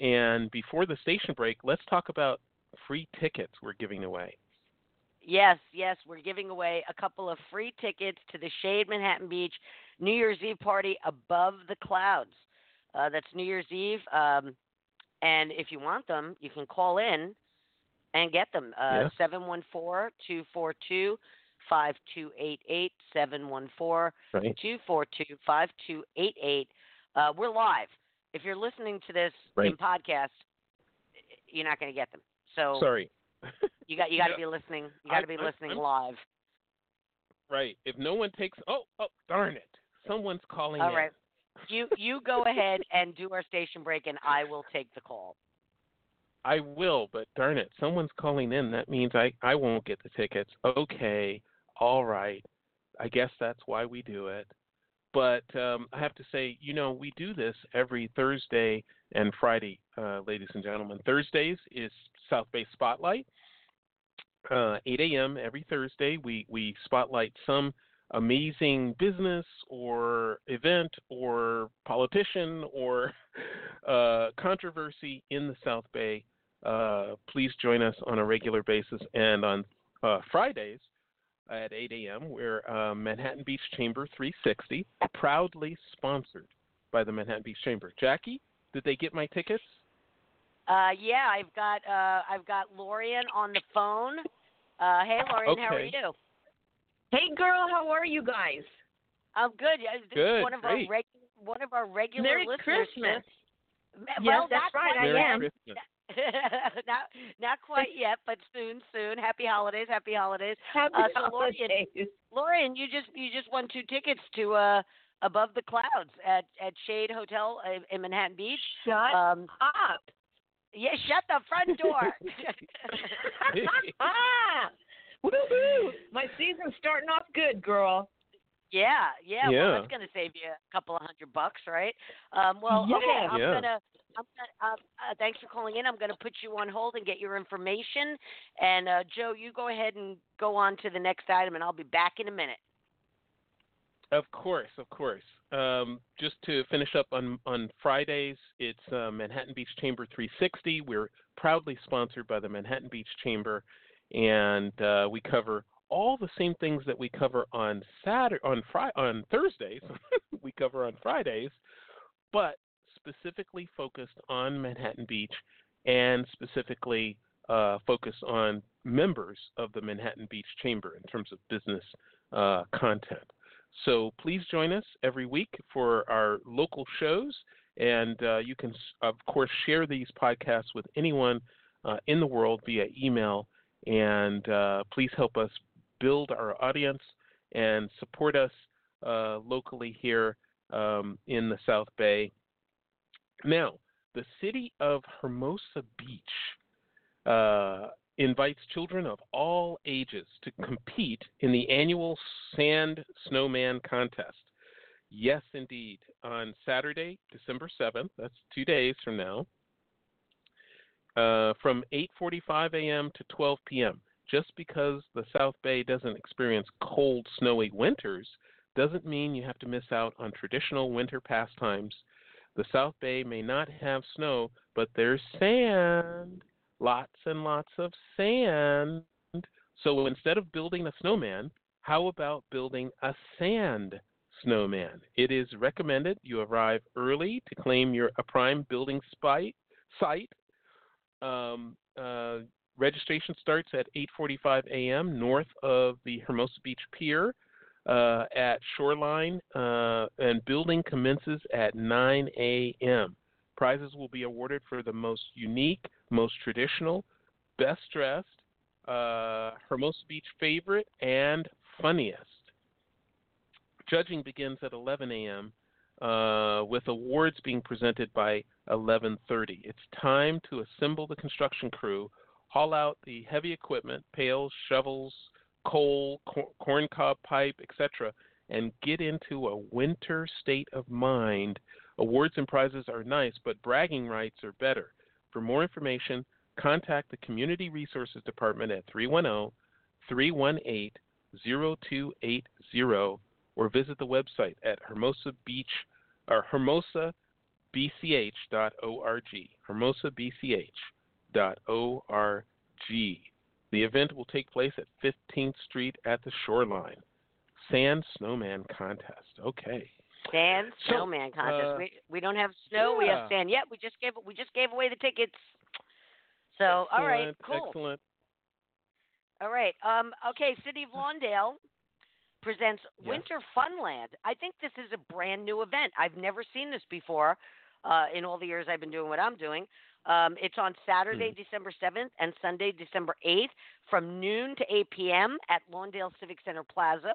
Speaker 2: and before the station break, let's talk about free tickets we're giving away.
Speaker 3: Yes, yes, we're giving away a couple of free tickets to the Shade Manhattan Beach New Year's Eve party above the clouds. Uh, that's New Year's Eve, um, and if you want them, you can call in and get them. Uh. Seven one four two four two five two eight eight seven one four
Speaker 2: Right.
Speaker 3: two four two five two eight eight. Uh, we're live. If you're listening to this in podcast, you're not going to get them. So
Speaker 2: Sorry.
Speaker 3: you got you got to
Speaker 2: Yeah.
Speaker 3: be listening. You got to be
Speaker 2: I-
Speaker 3: listening
Speaker 2: I'm-
Speaker 3: live.
Speaker 2: Right. If no one takes, oh, oh, darn it! Someone's calling
Speaker 3: All
Speaker 2: in.
Speaker 3: right. You you go ahead and do our station break, and I will take the call.
Speaker 2: I will, but darn it, someone's calling in. That means I I won't get the tickets. Okay, all right. I guess that's why we do it. But um, I have to say, you know, we do this every Thursday and Friday, uh, ladies and gentlemen. Thursdays is South Bay Spotlight. Uh, 8 a.m. every Thursday, we we spotlight some amazing business or event or politician or uh, controversy in the South Bay. Uh, please join us on a regular basis. And on uh, Fridays at 8 a.m., we're uh, Manhattan Beach Chamber 360, proudly sponsored by the Manhattan Beach Chamber. Jackie, did they get my tickets?
Speaker 3: Uh, yeah, I've got uh, I've got Lorian on the phone. Uh, hey, Lorian, how are
Speaker 2: Okay.
Speaker 3: you?
Speaker 4: Hey, girl, how are you guys?
Speaker 3: I'm good. Yeah, this is
Speaker 2: Good,
Speaker 3: One of
Speaker 2: great.
Speaker 3: our reg- one of our regular
Speaker 4: Merry
Speaker 3: listeners.
Speaker 4: Christmas.
Speaker 3: Ma-
Speaker 4: Yes,
Speaker 3: well,
Speaker 4: that's right,
Speaker 3: quite
Speaker 4: I am.
Speaker 2: Christmas.
Speaker 3: not not quite yet, but soon, soon. Happy holidays, happy holidays.
Speaker 4: Happy
Speaker 3: Uh, so Lorian-
Speaker 4: holidays.
Speaker 3: Lorian, you just you just won two tickets to uh above the clouds at at Shade Hotel uh, in Manhattan Beach.
Speaker 4: Shut
Speaker 3: Um,
Speaker 4: up.
Speaker 3: yeah, shut the front door.
Speaker 4: woohoo! My season's starting off good, girl.
Speaker 3: yeah, yeah, Well,
Speaker 2: Yeah.
Speaker 3: that's gonna save you a couple of hundred bucks, right? Um, well, okay, I'm
Speaker 2: Yeah.
Speaker 3: gonna. I'm gonna, uh, uh, thanks for calling in. I'm going to put you on hold and get your information. And uh, Joe, you go ahead and go on to the next item, and I'll be back in a minute.
Speaker 2: Of course, of course. Um, just to finish up on on Fridays, it's uh, Manhattan Beach Chamber 360. We're proudly sponsored by the Manhattan Beach Chamber, and uh, we cover all the same things that we cover on Saturday, on Fri- on Thursdays. we cover on Fridays, but specifically focused on Manhattan Beach, and specifically uh, focused on members of the Manhattan Beach Chamber in terms of business uh, content. So please join us every week for our local shows, and uh, you can, of course, share these podcasts with anyone uh, in the world via email. And uh, please help us build our audience and support us uh, locally here um, in the South Bay. Now, the city of Hermosa Beach uh, invites children of all ages to compete in the annual Sand Snowman Contest. Yes, indeed. On Saturday, December 7th, that's two days from now, uh, from 8:45 a.m. to 12 p.m. Just because the South Bay doesn't experience cold, snowy winters doesn't mean you have to miss out on traditional winter pastimes. The South Bay may not have snow, but there's sand, lots and lots of sand. So instead of building a snowman, how about building a sand snowman? It is recommended you arrive early to claim your a prime building spite, site. Um, uh, registration starts at 8:45 a.m. north of the Hermosa Beach Pier uh, at Shoreline, uh, and building commences at 9 a.m. Prizes will be awarded for the most unique, most traditional, best dressed, uh, Hermosa Beach favorite, and funniest. Judging begins at 11 a.m. Uh, with awards being presented by 11:30. It's time to assemble the construction crew, haul out the heavy equipment, pails, shovels, coal, cor- corncob pipe, etc., and get into a winter state of mind. Awards and prizes are nice, but bragging rights are better. For more information, contact the Community Resources Department at 310 318 0280 or visit the website at Hermosa Beach or Hermosa hermosabch.org. hermosabch.org. The event will take place at 15th Street at the Shoreline. Sand Snowman Contest. Okay.
Speaker 3: Sand
Speaker 2: So,
Speaker 3: snowman contest.
Speaker 2: uh,
Speaker 3: we we don't have snow. We have sand. Yep. We just gave we just gave away the tickets. So all right,
Speaker 2: Excellent,
Speaker 3: cool.
Speaker 2: Excellent.
Speaker 3: All right. Um. Okay. City of Lawndale presents
Speaker 2: Yes.
Speaker 3: Winter Funland. I think this is a brand new event. I've never seen this before. Uh, in all the years I've been doing what I'm doing. Um, it's on Saturday,
Speaker 2: Hmm.
Speaker 3: December 7th and Sunday, December 8th from noon to 8 p.m. at Lawndale Civic Center Plaza.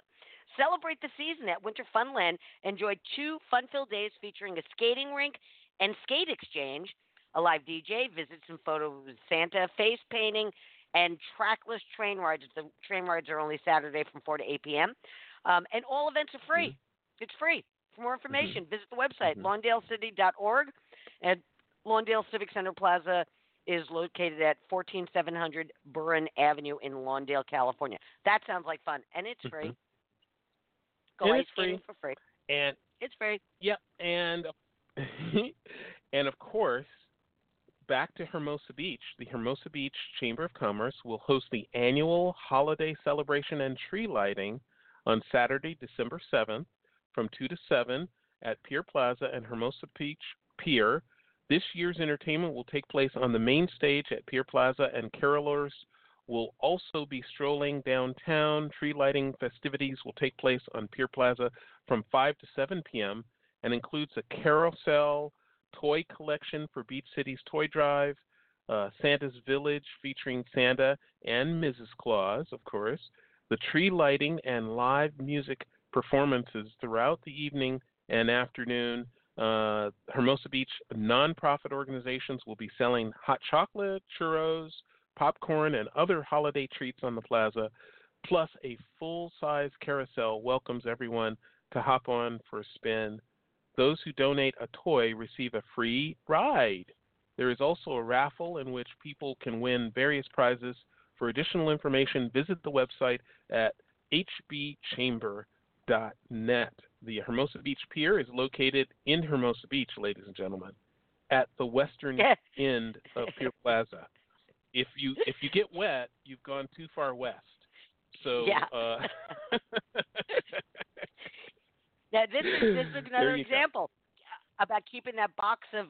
Speaker 3: Celebrate the season at Winter Funland. Enjoy two fun filled days featuring a skating rink and skate exchange, a live DJ, visits and photos with Santa, face painting, and trackless train rides. The train rides are only Saturday from 4 to 8 p.m. Um, and all events are free. It's free. For more information, visit the website,
Speaker 2: Mhm.
Speaker 3: lawndalecity.org. And Lawndale Civic Center Plaza is located at 14700 Burin Avenue in Lawndale, California. That sounds like fun, and it's free.
Speaker 2: Mhm.
Speaker 3: Go
Speaker 2: And
Speaker 3: ice
Speaker 2: it's free.
Speaker 3: skating for free.
Speaker 2: And
Speaker 3: It's free.
Speaker 2: Yep, and and of course, back to Hermosa Beach. The Hermosa Beach Chamber of Commerce will host the annual holiday celebration and tree lighting on Saturday, December 7th from 2 to 7 at Pier Plaza and Hermosa Beach Pier. This year's entertainment will take place on the main stage at Pier Plaza, and carolers will also be strolling downtown. Tree lighting festivities will take place on Pier Plaza from 5 to 7 p.m. and includes a carousel, toy collection for Beach City's Toy Drive, uh, Santa's Village featuring Santa and Mrs. Claus, of course, the tree lighting and live music performances throughout the evening and afternoon. Uh, Hermosa Beach nonprofit organizations will be selling hot chocolate, churros, popcorn, and other holiday treats on the plaza. Plus, a full size carousel welcomes everyone to hop on for a spin. Those who donate a toy receive a free ride. There is also a raffle in which people can win various prizes. For additional information, visit the website at hbchamber.net. The Hermosa Beach Pier is located in Hermosa Beach, ladies and gentlemen, at the western end of Pier Plaza. If you if you get wet, you've gone too far west. So
Speaker 3: Yeah.
Speaker 2: uh,
Speaker 3: Now this is this is another
Speaker 2: you go.
Speaker 3: example about keeping that box of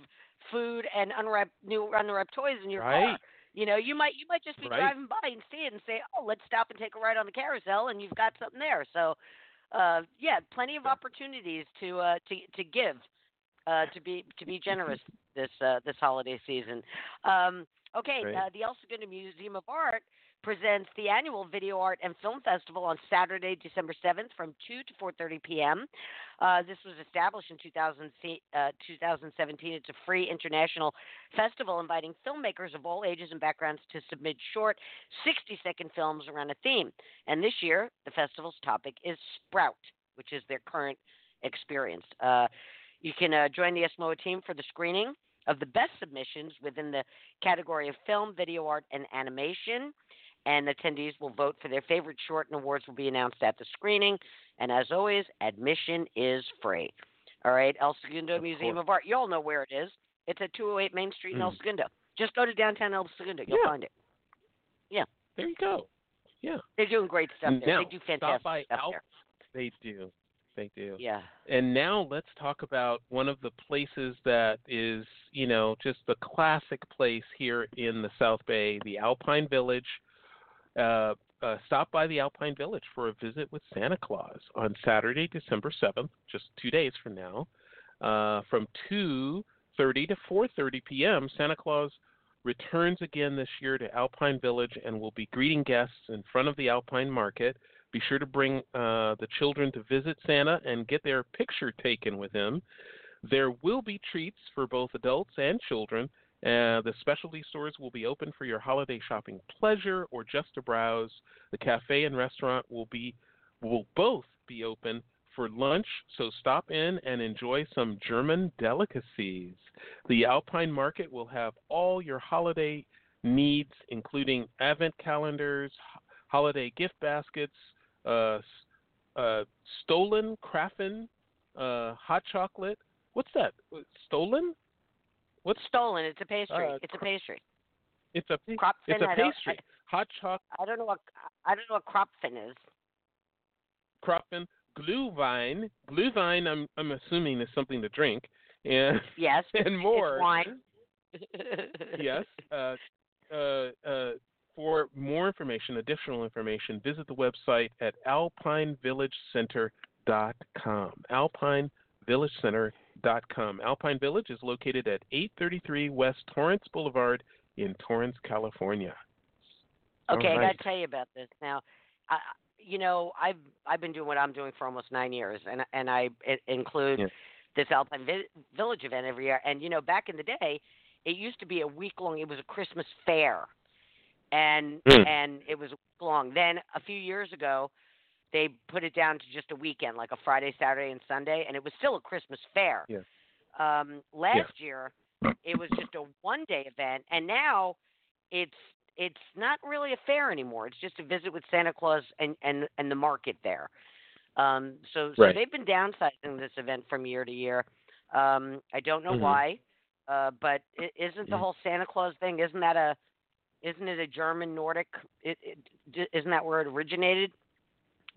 Speaker 3: food and unwrapped new unwrapped toys in your
Speaker 2: Right.
Speaker 3: car. You know, you might you might just be
Speaker 2: Right.
Speaker 3: driving by and see it and say, "Oh, let's stop and take a ride on the carousel," and you've got something there. So, uh, yeah, plenty of opportunities to uh, to to give, uh, to be to be generous this uh, this holiday season. Um, okay, uh, the El Segundo Museum of Art presents the annual Video Art and Film Festival on Saturday, December 7th from 2 to 4:30 p.m. Uh, this was established in 2000, uh, 2017. It's a free international festival inviting filmmakers of all ages and backgrounds to submit short 60-second films around a theme. And this year, the festival's topic is Sprout, which is their current experience. Uh, you can uh, join the ESMoA team for the screening of the best submissions within the category of film, video art, and animation. And attendees will vote for their favorite short, and awards will be announced at the screening. And as always, admission is free. All right, El Segundo
Speaker 2: Of
Speaker 3: Museum
Speaker 2: course.
Speaker 3: of Art. You all know where it is. It's at 208 Main Street in El
Speaker 2: Mm.
Speaker 3: Segundo. Just go to downtown El Segundo. You'll
Speaker 2: Yeah.
Speaker 3: find it. Yeah.
Speaker 2: There you go. Yeah.
Speaker 3: They're doing great stuff there.
Speaker 2: Now,
Speaker 3: they do fantastic stuff
Speaker 2: Alp.
Speaker 3: there.
Speaker 2: They do. They do.
Speaker 3: Yeah.
Speaker 2: And now let's talk about one of the places that is, you know, just the classic place here in the South Bay, the Alpine Village. Uh, uh, stop by the Alpine Village for a visit with Santa Claus on Saturday, December 7th, just two days from now, uh, from 2:30 to 4:30 p.m. Santa Claus returns again this year to Alpine Village and will be greeting guests in front of the Alpine Market. Be sure to bring uh, the children to visit Santa and get their picture taken with him. There will be treats for both adults and children. Uh, the specialty stores will be open for your holiday shopping pleasure or just to browse. The cafe and restaurant will be will both be open for lunch, so stop in and enjoy some German delicacies. The Alpine Market will have all your holiday needs, including advent calendars, holiday gift baskets, uh, uh, Stollen Krapfen, uh, hot chocolate. What's that? Stollen? What's
Speaker 3: Stollen. It's a pastry.
Speaker 2: Uh,
Speaker 3: it's a pastry.
Speaker 2: it's a
Speaker 3: Crop
Speaker 2: it's
Speaker 3: fin,
Speaker 2: a
Speaker 3: I don't-
Speaker 2: pastry. Hot chocolate,
Speaker 3: I don't know what I don't know what crop fin is.
Speaker 2: Krapfen, Glühwein. Glühwein, I'm I'm assuming is something to drink, and
Speaker 3: Yes.
Speaker 2: and more.
Speaker 3: It's wine.
Speaker 2: yes. Uh, uh, uh, for more information, additional information, visit the website at alpinevillagecenter.com. Alpinevillagecenter.com. Alpine Village is located at 833 West Torrance Boulevard in Torrance, California.
Speaker 3: Okay,
Speaker 2: All
Speaker 3: I got to tell you about this now. I, you know, I've I've been doing what I'm doing for almost nine years, and and I it include
Speaker 2: Yeah.
Speaker 3: this Alpine Vi- Village event every year. And you know, back in the day, it used to be a week long. It was a Christmas fair, and
Speaker 2: Mm.
Speaker 3: and it was long. Then a few years ago, they put it down to just a weekend, like a Friday, Saturday, and Sunday, and it was still a Christmas fair.
Speaker 2: Yeah.
Speaker 3: Um, last year, it was just a one day event, and now it's it's not really a fair anymore. It's just a visit with Santa Claus and and and the market there. Um, so so
Speaker 2: Right.
Speaker 3: they've been downsizing this event from year to year. Um, I don't know
Speaker 2: Mhm.
Speaker 3: why, uh, but i- isn't the
Speaker 2: Mhm.
Speaker 3: whole Santa Claus thing? Isn't that a isn't it a German Nordic? It, it, d- isn't that where it originated?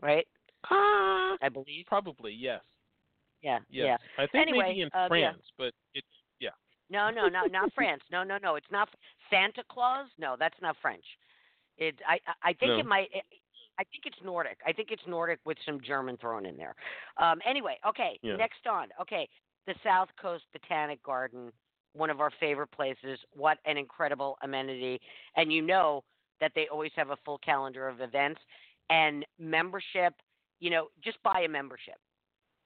Speaker 3: Right,
Speaker 2: Ah,
Speaker 3: I believe.
Speaker 2: probably yes.
Speaker 3: Yeah,
Speaker 2: Yes.
Speaker 3: yeah.
Speaker 2: I think
Speaker 3: Anyway,
Speaker 2: maybe in
Speaker 3: uh, yeah.
Speaker 2: France, but it's yeah.
Speaker 3: No, no, no, not France. No, no, no. It's not Santa Claus. No, that's not French. It. I. I- I think
Speaker 2: No.
Speaker 3: it might. I think it's Nordic. I think it's Nordic with some German thrown in there. Um, anyway, okay.
Speaker 2: Yeah.
Speaker 3: Next on. Okay, the South Coast Botanic Garden, one of our favorite places. What an incredible amenity! And you know that they always have a full calendar of events and membership. You know, just buy a membership.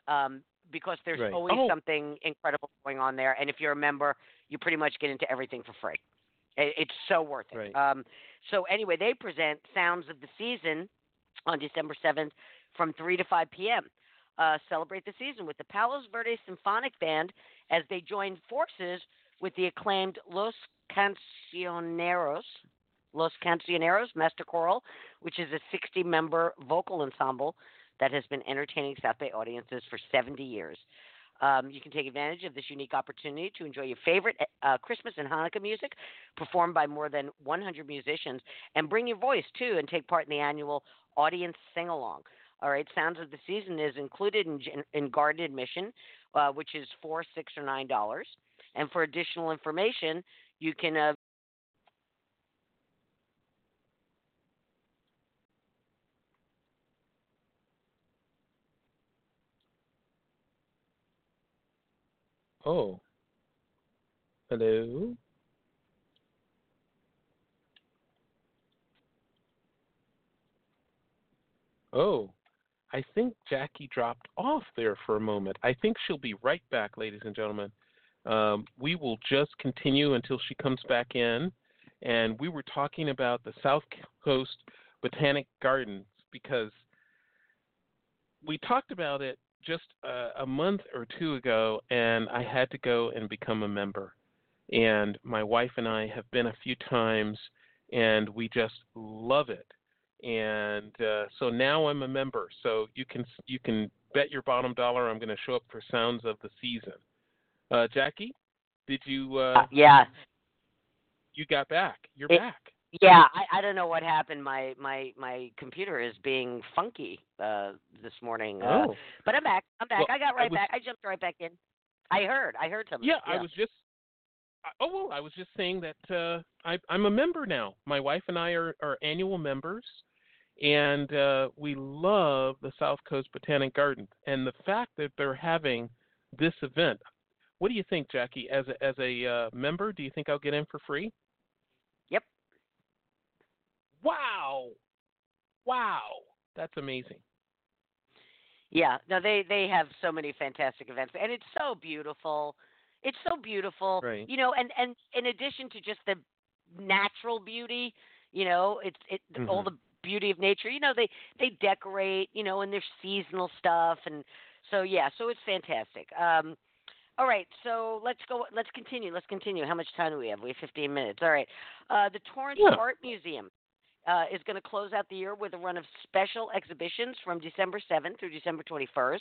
Speaker 3: Um, because there's
Speaker 2: Right.
Speaker 3: always
Speaker 2: Oh.
Speaker 3: something incredible going on there, and if you're a member, you pretty much get into everything for free. It, it's so worth it.
Speaker 2: Right.
Speaker 3: Um, so anyway, they present Sounds of the Season on December 7th from 3 to 5 p.m. Uh, celebrate the season with the Palos Verdes Symphonic Band as they join forces with the acclaimed Los Cancioneros, Los Cancioneros Master Chorale, which is a 60 member vocal ensemble that has been entertaining South Bay audiences for 70 years. Um, you can take advantage of this unique opportunity to enjoy your favorite uh, Christmas and Hanukkah music performed by more than 100 musicians and bring your voice too and take part in the annual audience sing along. All right, Sounds of the Season is included in, in garden admission, uh, which is four, six, or nine dollars. And for additional information, you can uh,
Speaker 2: Oh. Hello. Oh, I think Jackie dropped off there for a moment. I think she'll be right back, ladies and gentlemen. Um, we will just continue until she comes back in. And we were talking about the South Coast Botanic Gardens because we talked about it just a, a month or two ago, and I had to go and become a member. And my wife and I have been a few times, and we just love it. And uh, so now I'm a member. So you can you can bet your bottom dollar I'm going to show up for Sounds of the Season. Uh, Jackie, did you? Uh,
Speaker 3: Uh, yeah,
Speaker 2: you got back. You're
Speaker 3: It-
Speaker 2: back.
Speaker 3: Yeah. I, I don't know what happened. My my my computer is being funky uh, this morning. Uh,
Speaker 2: oh.
Speaker 3: But I'm back. I'm back.
Speaker 2: Well,
Speaker 3: I got
Speaker 2: I
Speaker 3: right
Speaker 2: was-
Speaker 3: back. I jumped right back in. I heard. I heard something.
Speaker 2: Yeah, I was just. I- Oh well, I was just saying that uh, I, I'm a member now. My wife and I are, are annual members, and uh, we love the South Coast Botanic Garden. And the fact that they're having this event, what do you think, Jackie? As a as a uh, member, do you think I'll get in for free? Wow, wow, that's amazing.
Speaker 3: Yeah, no, they they have so many fantastic events, and it's so beautiful. It's so beautiful,
Speaker 2: Right.
Speaker 3: you know. And and in addition to just the natural beauty, you know, it's it all
Speaker 2: Mhm.
Speaker 3: the beauty of nature. You know, they they decorate, you know, and there's seasonal stuff, and so yeah, so it's fantastic. Um, all right, so let's go. Let's continue. Let's continue. How much time do we have? We have 15 minutes. All right. Uh, the Torrance
Speaker 2: Yeah.
Speaker 3: Art Museum uh, is going to close out the year with a run of special exhibitions from December 7th through December 21st.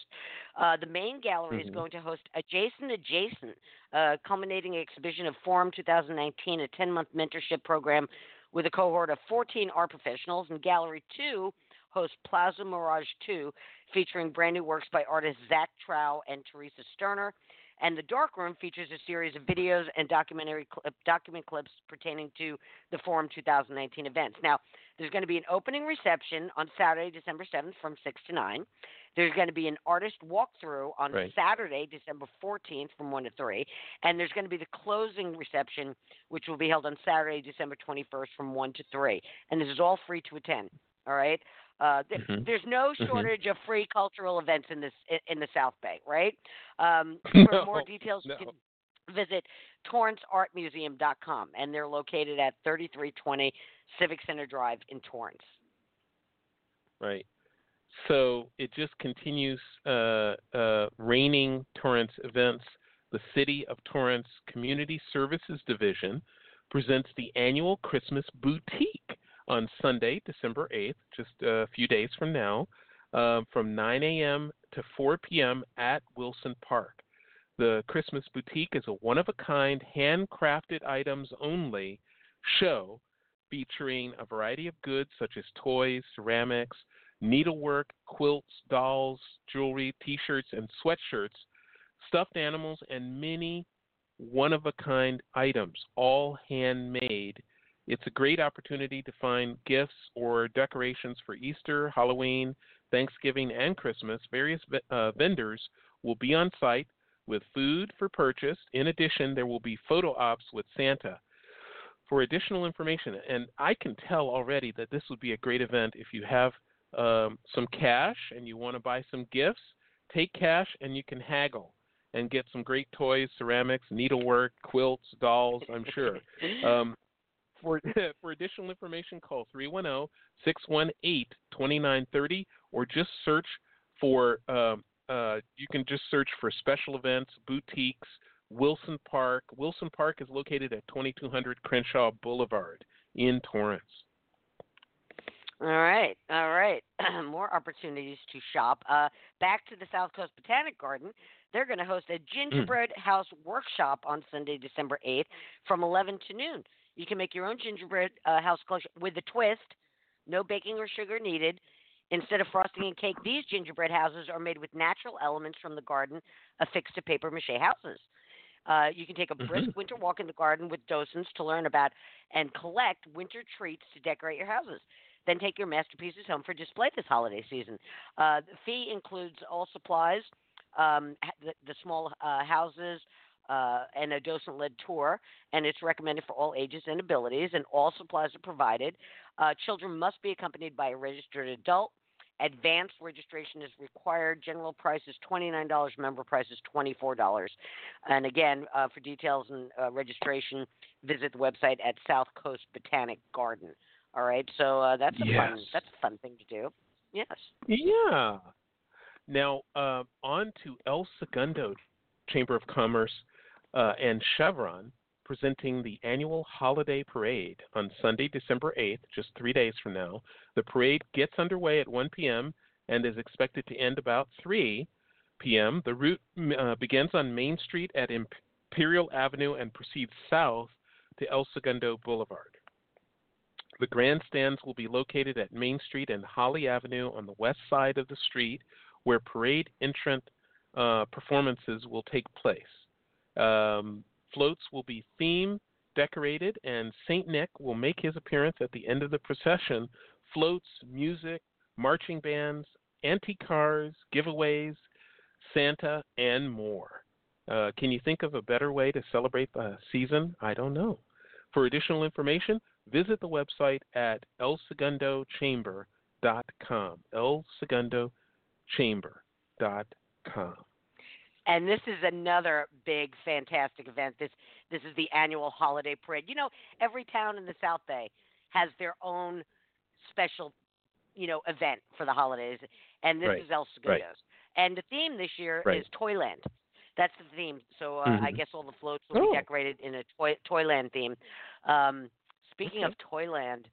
Speaker 3: Uh, the main gallery is
Speaker 2: Mhm.
Speaker 3: going to host Adjacent Adjacent, uh, culminating exhibition of Forum 2019, a 10 month mentorship program with a cohort of 14 art professionals. And Gallery 2 hosts Plaza Mirage 2, featuring brand new works by artists Zach Trow and Teresa Sterner. And the Dark Room features a series of videos and documentary clip, uh, document clips pertaining to the Forum 2019 events. Now, there's going to be an opening reception on Saturday, December 7th from 6 to 9. There's going to be an artist walkthrough on
Speaker 2: Right.
Speaker 3: Saturday, December 14th from 1 to 3. And there's going to be the closing reception, which will be held on Saturday, December 21st from 1 to 3. And this is all free to attend. All right? Uh, th-
Speaker 2: Mhm.
Speaker 3: There's no
Speaker 2: Mhm.
Speaker 3: shortage of free cultural events in this in- the South Bay, right? Um, for more
Speaker 2: No,
Speaker 3: details, you can visit torranceartmuseum.com, and they're located at 3320 Civic Center Drive in Torrance.
Speaker 2: Right. So it just continues uh, uh, raining Torrance events. The City of Torrance Community Services Division presents the annual Christmas Boutique on Sunday, December 8th, just a few days from now, um, from 9 a.m. to 4 p.m. at Wilson Park. The Christmas Boutique is a one of a kind, handcrafted items only show featuring a variety of goods such as toys, ceramics, needlework, quilts, dolls, jewelry, t shirts, and sweatshirts, stuffed animals, and many one of a kind items, all handmade. It's a great opportunity to find gifts or decorations for Easter, Halloween, Thanksgiving, and Christmas. Various uh, vendors will be on site with food for purchase. In addition, there will be photo ops with Santa. For additional information, and I can tell already that this would be a great event if you have um, some cash and you want to buy some gifts, take cash and you can haggle and get some great toys, ceramics, needlework, quilts, dolls, I'm sure. Um, for, for additional information, call 310 618 2930 or just search for, um, uh, you can just search for special events, boutiques, Wilson Park. Wilson Park is located at 2200 Crenshaw Boulevard in Torrance.
Speaker 3: All right, all right. More opportunities to shop. Uh, back to the South Coast Botanic Garden. They're going to host a gingerbread house workshop on Sunday, December 8th from 11 to noon. You can make your own gingerbread uh, house with a twist. No baking or sugar needed. Instead of frosting and cake, these gingerbread houses are made with natural elements from the garden affixed to paper mache houses. Uh, you can take a brisk
Speaker 2: Mhm.
Speaker 3: winter walk in the garden with docents to learn about and collect winter treats to decorate your houses. Then take your masterpieces home for display this holiday season. Uh, the fee includes all supplies, um, the, the small uh, houses uh, and a docent led tour, and it's recommended for all ages and abilities, and all supplies are provided. Uh, children must be accompanied by a registered adult. Advanced registration is required. General price is $29. Member price is $24. And again, uh, for details and uh, registration, visit the website at South Coast Botanic Garden. All right, so uh, that's a
Speaker 2: Yes.
Speaker 3: fun that's a fun thing to do. Yes.
Speaker 2: Yeah. Now, uh, on to El Segundo Chamber of Commerce uh, and Chevron presenting the annual holiday parade on Sunday, December 8th, just three days from now. The parade gets underway at 1 p.m. and is expected to end about 3 p.m. The route uh, begins on Main Street at Imperial Avenue and proceeds south to El Segundo Boulevard. The grandstands will be located at Main Street and Holly Avenue on the west side of the street, where parade entrant uh, performances will take place. Um, floats will be theme decorated, and Saint Nick will make his appearance at the end of the procession. Floats, music, marching bands, antique cars, giveaways, Santa, and more. Uh, can you think of a better way to celebrate the season? I don't know. For additional information, visit the website at elsegundochamber.com. elsegundochamber.com.
Speaker 3: And this is another big, fantastic event. This this is the annual holiday parade. You know, every town in the South Bay has their own special, you know, event for the holidays, and this
Speaker 2: Right,
Speaker 3: is El Segundo's. And the theme this year
Speaker 2: Right.
Speaker 3: is Toyland. That's the theme. So uh, I
Speaker 2: Mhm.
Speaker 3: guess all the floats will
Speaker 2: Oh.
Speaker 3: be decorated in a toy Toyland theme. Um, speaking
Speaker 2: Okay.
Speaker 3: of Toyland,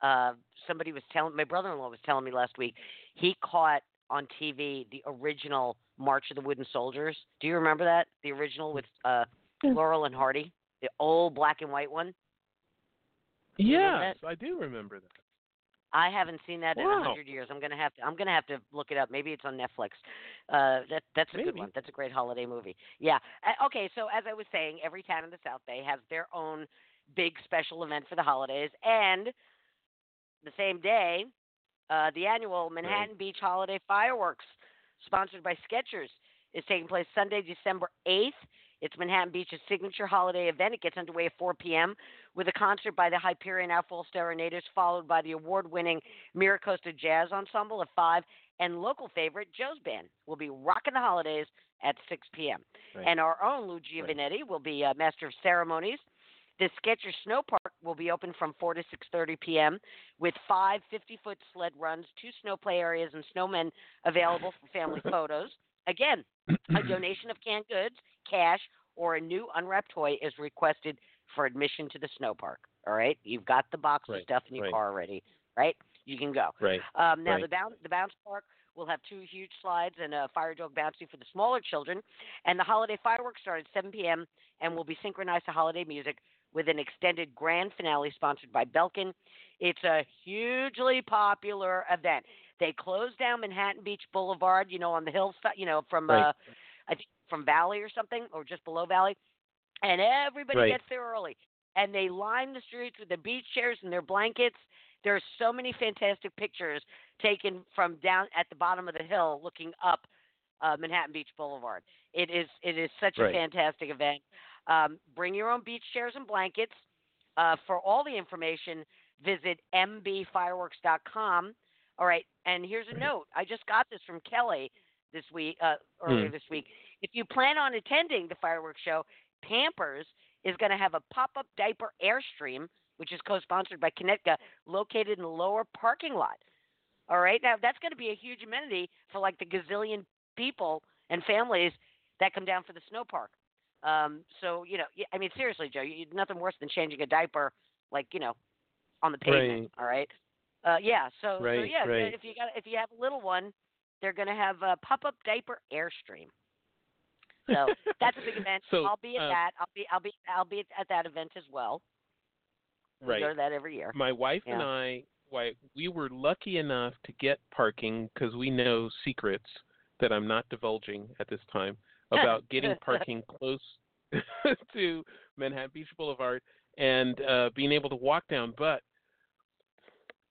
Speaker 3: uh, somebody was telling my brother-in-law was telling me last week he caught on TV the original March of the Wooden Soldiers. Do you remember that? The original with uh, Laurel and Hardy, the old black and white one.
Speaker 2: Yes, I do remember that.
Speaker 3: I haven't seen that in a hundred years. I'm gonna have to. I'm gonna have to look it up. Maybe it's on Netflix. Uh, that that's a good one. That's a great holiday movie. Yeah. Uh, okay. So as I was saying, every town in the South Bay has their own big special event for the holidays, and the same day, uh, the annual Manhattan Beach Holiday Fireworks, sponsored by Skechers, is taking place Sunday, December 8th. It's Manhattan Beach's signature holiday event. It gets underway at 4 p.m. with a concert by the Hyperion Outfall Serenaders, followed by the award-winning Miracosta Jazz Ensemble at 5, and local favorite Joe's Band will be rocking the holidays at 6 p.m.
Speaker 2: Right.
Speaker 3: And our own Lou Giovanetti will be uh, master of ceremonies. The Skechers Snow Park will be open from 4 to 6:30 p.m. with five 50-foot sled runs, two snow play areas, and snowmen available for family photos. Again, a donation of canned goods, cash, or a new unwrapped toy is requested for admission to the snow park. All right, you've got the box of stuff in your
Speaker 2: right.
Speaker 3: car already, right? You can go.
Speaker 2: Right.
Speaker 3: Um, now
Speaker 2: Right.
Speaker 3: the bounce the bounce park will have two huge slides and a fire dog bouncy for the smaller children, and the holiday fireworks start at 7 p.m. and will be synchronized to holiday music with an extended grand finale sponsored by Belkin. It's a hugely popular event. They close down Manhattan Beach Boulevard, you know, on the hillside, you know, from
Speaker 2: Right.
Speaker 3: uh, I think from Valley or something, or just below Valley, and everybody
Speaker 2: Right.
Speaker 3: gets there early, and they line the streets with their beach chairs and their blankets. There are so many fantastic pictures taken from down at the bottom of the hill, looking up uh, Manhattan Beach Boulevard. It is it is such a fantastic event. Um, bring your own beach chairs and blankets. Uh, for all the information, visit mbfireworks.com. All right, and here's a note. I just got this from Kelly this week, uh, earlier
Speaker 2: Mm.
Speaker 3: this week. If you plan on attending the fireworks show, Pampers is going to have a pop-up diaper airstream, which is co-sponsored by Kinecta, located in the lower parking lot. All right, now that's going to be a huge amenity for like the gazillion people and families that come down for the snow park. Um, so you know, I mean, seriously, Joe, you, nothing worse than changing a diaper, like you know, on the pavement. All right. Uh, yeah. So, so yeah,
Speaker 2: right.
Speaker 3: if you got if you have a little one, they're going to have a pop-up diaper airstream. So that's a big event.
Speaker 2: So,
Speaker 3: I'll be at
Speaker 2: uh,
Speaker 3: that. I'll be I'll be I'll be at that event as well. We
Speaker 2: Right.
Speaker 3: go to that every year.
Speaker 2: My wife and I, why we were lucky enough to get parking because we know secrets that I'm not divulging at this time about getting parking close to Manhattan Beach Boulevard and uh, being able to walk down. But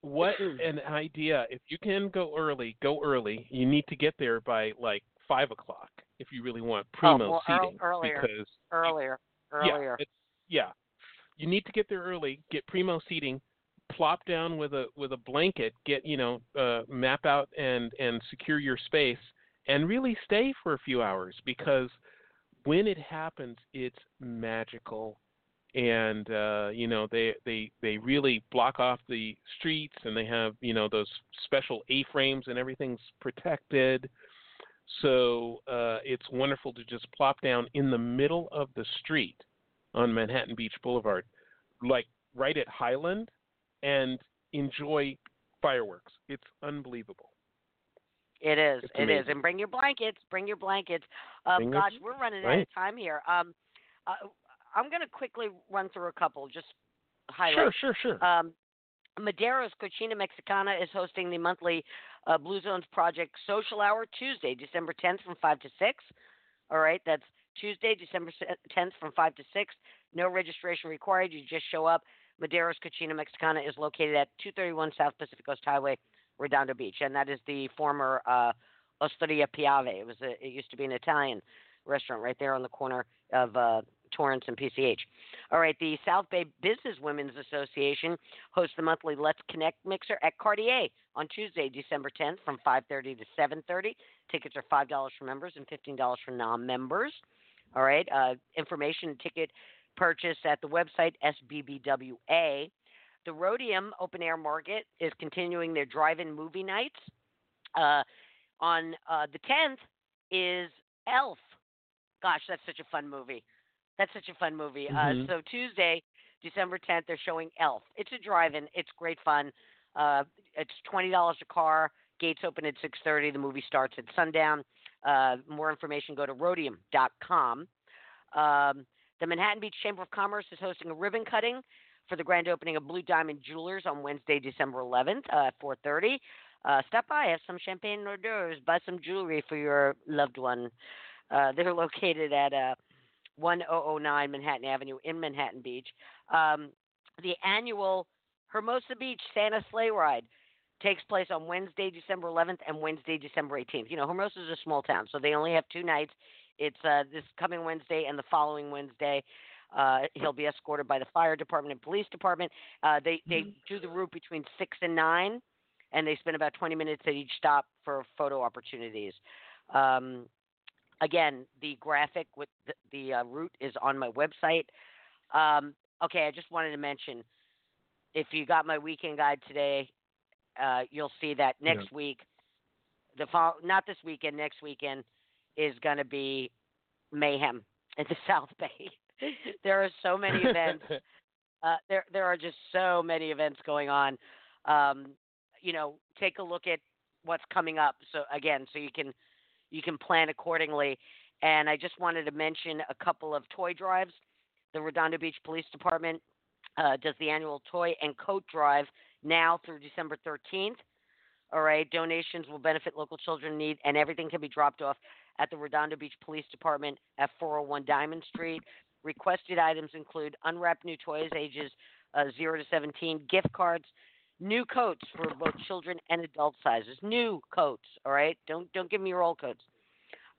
Speaker 2: what an idea! If you can go early, go early. You need to get there by like five o'clock if you really want primo
Speaker 3: oh, well,
Speaker 2: seating.
Speaker 3: earlier,
Speaker 2: because
Speaker 3: earlier, earlier.
Speaker 2: Yeah, yeah, you need to get there early, get primo seating, plop down with a with a blanket, get you know uh, map out and and secure your space, and really stay for a few hours because when it happens, it's magical. And uh, you know they they they really block off the streets, and they have you know those special A-frames, and everything's protected. So uh, it's wonderful to just plop down in the middle of the street on Manhattan Beach Boulevard, like right at Highland, and enjoy fireworks. It's unbelievable.
Speaker 3: It is.
Speaker 2: It's
Speaker 3: it
Speaker 2: amazing.
Speaker 3: is. And bring your blankets. Bring your blankets. Um,
Speaker 2: Bring
Speaker 3: gosh,
Speaker 2: it-
Speaker 3: we're running out of time here. Um, uh, I'm going to quickly run through a couple, just
Speaker 2: Sure,
Speaker 3: highlights.
Speaker 2: sure, sure.
Speaker 3: Um, Madero's Cocina Mexicana is hosting the monthly uh, Blue Zones Project Social Hour Tuesday, December 10th from 5 to 6. All right, that's Tuesday, December 10th from 5 to 6. No registration required. You just show up. Madero's Cocina Mexicana is located at 231 South Pacific Coast Highway, Redondo Beach, and that is the former uh, Osteria Piave. It was a, it used to be an Italian restaurant right there on the corner of uh, Torrance and PCH. All right, the South Bay Business Women's Association hosts the monthly Let's Connect mixer at Cartier on Tuesday, December 10th from 5:30 to 7:30. Tickets are five dollars for members and fifteen dollars for non-members. All right, uh, information ticket purchase at the website SBBWA. The Roadium Open Air Market is continuing their drive-in movie nights. Uh, on uh, the 10th is Elf. Gosh, that's such a fun movie. That's such a fun movie.
Speaker 2: Mhm.
Speaker 3: Uh, so Tuesday, December 10th, they're showing Elf. It's a drive-in. It's great fun. Uh, it's twenty dollars a car. Gates open at 6:30. The movie starts at sundown. Uh, more information, go to roadium.com. Um, the Manhattan Beach Chamber of Commerce is hosting a ribbon cutting for the grand opening of Blue Diamond Jewelers on Wednesday, December 11th uh, at 4:30. Uh, stop by, have some champagne and hors d'oeuvres, buy some jewelry for your loved one. Uh, they're located at uh, 1009 Manhattan Avenue in Manhattan Beach. Um, the annual Hermosa Beach Santa Sleigh Ride takes place on Wednesday, December 11th and Wednesday, December 18th. You know, Hermosa is a small town, so they only have two nights. It's uh, this coming Wednesday and the following Wednesday. Uh, he'll be escorted by the fire department and police department. Uh, they they do the route between six and nine, and they spend about 20 minutes at each stop for photo opportunities. Um, again, the graphic with the, the uh, route is on my website. Um, okay, I just wanted to mention if you got my weekend guide today, uh, you'll see that next week, the fall, not this weekend, next weekend is going to be mayhem in the South Bay. there are so many events. Uh, there there are just so many events going on. Um, you know, take a look at what's coming up. So again, so you can you can plan accordingly. And I just wanted to mention a couple of toy drives. The Redondo Beach Police Department uh, does the annual toy and coat drive now through December 13th. All right, donations will benefit local children in need, and everything can be dropped off at the Redondo Beach Police Department at 401 Diamond Street. Requested items include unwrapped new toys ages uh, 0 to 17, gift cards, new coats for both children and adult sizes. New coats, all right? Don't don't give me your old coats.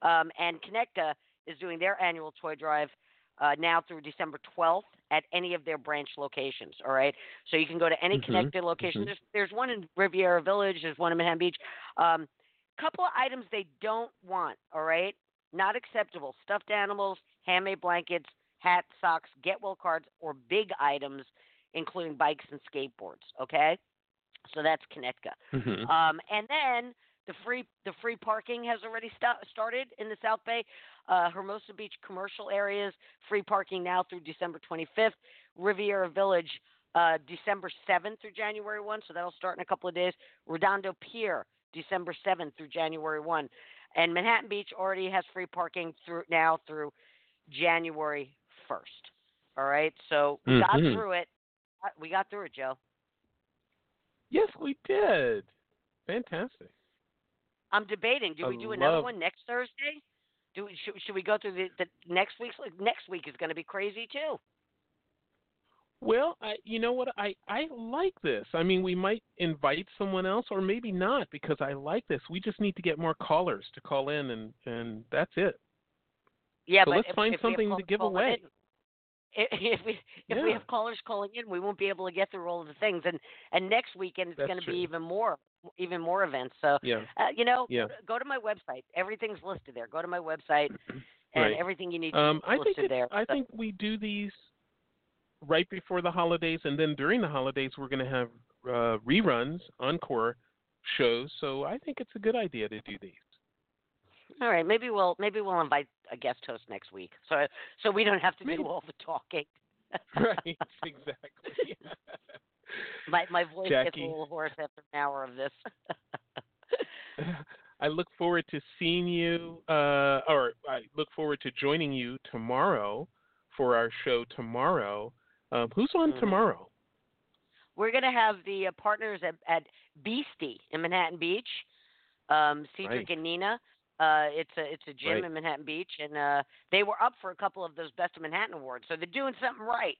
Speaker 3: Um, and Kinecta is doing their annual toy drive uh, now through December 12th at any of their branch locations. All right, so you can go to any
Speaker 2: Mhm,
Speaker 3: Kinecta location.
Speaker 2: mhm.
Speaker 3: There's there's one in Riviera Village. There's one in Manhattan Beach. Um, couple of items they don't want. All right, not acceptable. Stuffed animals, handmade blankets, hats, socks, get well cards, or big items, including bikes and skateboards. Okay, so that's Kinecta.
Speaker 2: Mhm.
Speaker 3: Um, and then the free the free parking has already sta- started in the South Bay. Uh, Hermosa Beach commercial areas free parking now through December 25th. Riviera Village uh, December 7th through January 1, so that'll start in a couple of days. Redondo Pier December 7th through January 1, and Manhattan Beach already has free parking through now through January 1st. All right, so we got
Speaker 2: Mhm.
Speaker 3: through it. Uh, We got through it, Joe.
Speaker 2: Yes, we did. Fantastic.
Speaker 3: I'm debating. Do
Speaker 2: I
Speaker 3: we do another one next Thursday? Do we, should, should we go through the, the next week's? Next week is going to be crazy too.
Speaker 2: Well, I, you know what? I I like this. I mean, we might invite someone else, or maybe not, because I like this. We just need to get more callers to call in, and and that's it.
Speaker 3: Yeah,
Speaker 2: so
Speaker 3: but
Speaker 2: let's
Speaker 3: if,
Speaker 2: find
Speaker 3: if
Speaker 2: something to give away.
Speaker 3: in- If we if we have callers calling in, we won't be able to get through all of the things, and and next weekend it's going to be even more even more events. So
Speaker 2: Yeah.
Speaker 3: uh, you know,
Speaker 2: Yeah.
Speaker 3: go to my website. Everything's listed there. Go to my website, and
Speaker 2: Right.
Speaker 3: everything you need to
Speaker 2: Um,
Speaker 3: is
Speaker 2: I think
Speaker 3: listed there.
Speaker 2: I
Speaker 3: So-
Speaker 2: think we do these right before the holidays, and then during the holidays we're going to have uh, reruns, encore shows. So I think it's a good idea to do these.
Speaker 3: All right, maybe we'll maybe we'll invite a guest host next week, so so we don't have to do all the talking.
Speaker 2: right. Exactly.
Speaker 3: my my voice gets a little hoarse after an hour of this.
Speaker 2: I look forward to seeing you, uh, or I look forward to joining you tomorrow for our show tomorrow. Um, who's on
Speaker 3: Mhm.
Speaker 2: tomorrow?
Speaker 3: We're gonna have the uh, partners at, at Beastie in Manhattan Beach, um, Cedric
Speaker 2: Right.
Speaker 3: and Nina. Uh, it's a it's a gym
Speaker 2: Right.
Speaker 3: in Manhattan Beach, and uh, they were up for a couple of those Best of Manhattan awards, so they're doing something right.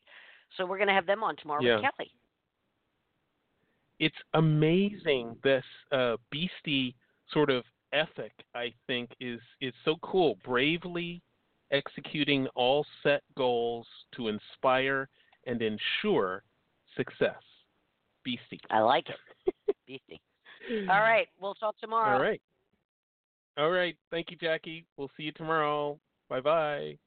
Speaker 3: So we're gonna have them on tomorrow
Speaker 2: Yeah.
Speaker 3: with Kelly.
Speaker 2: It's amazing this uh, beastie sort of ethic. I think is is so cool. Bravely executing all set goals to inspire and ensure success. Beastie.
Speaker 3: I like it, Beastie. All right, we'll talk tomorrow.
Speaker 2: All right. All right. Thank you, Jackie. We'll see you tomorrow. Bye bye.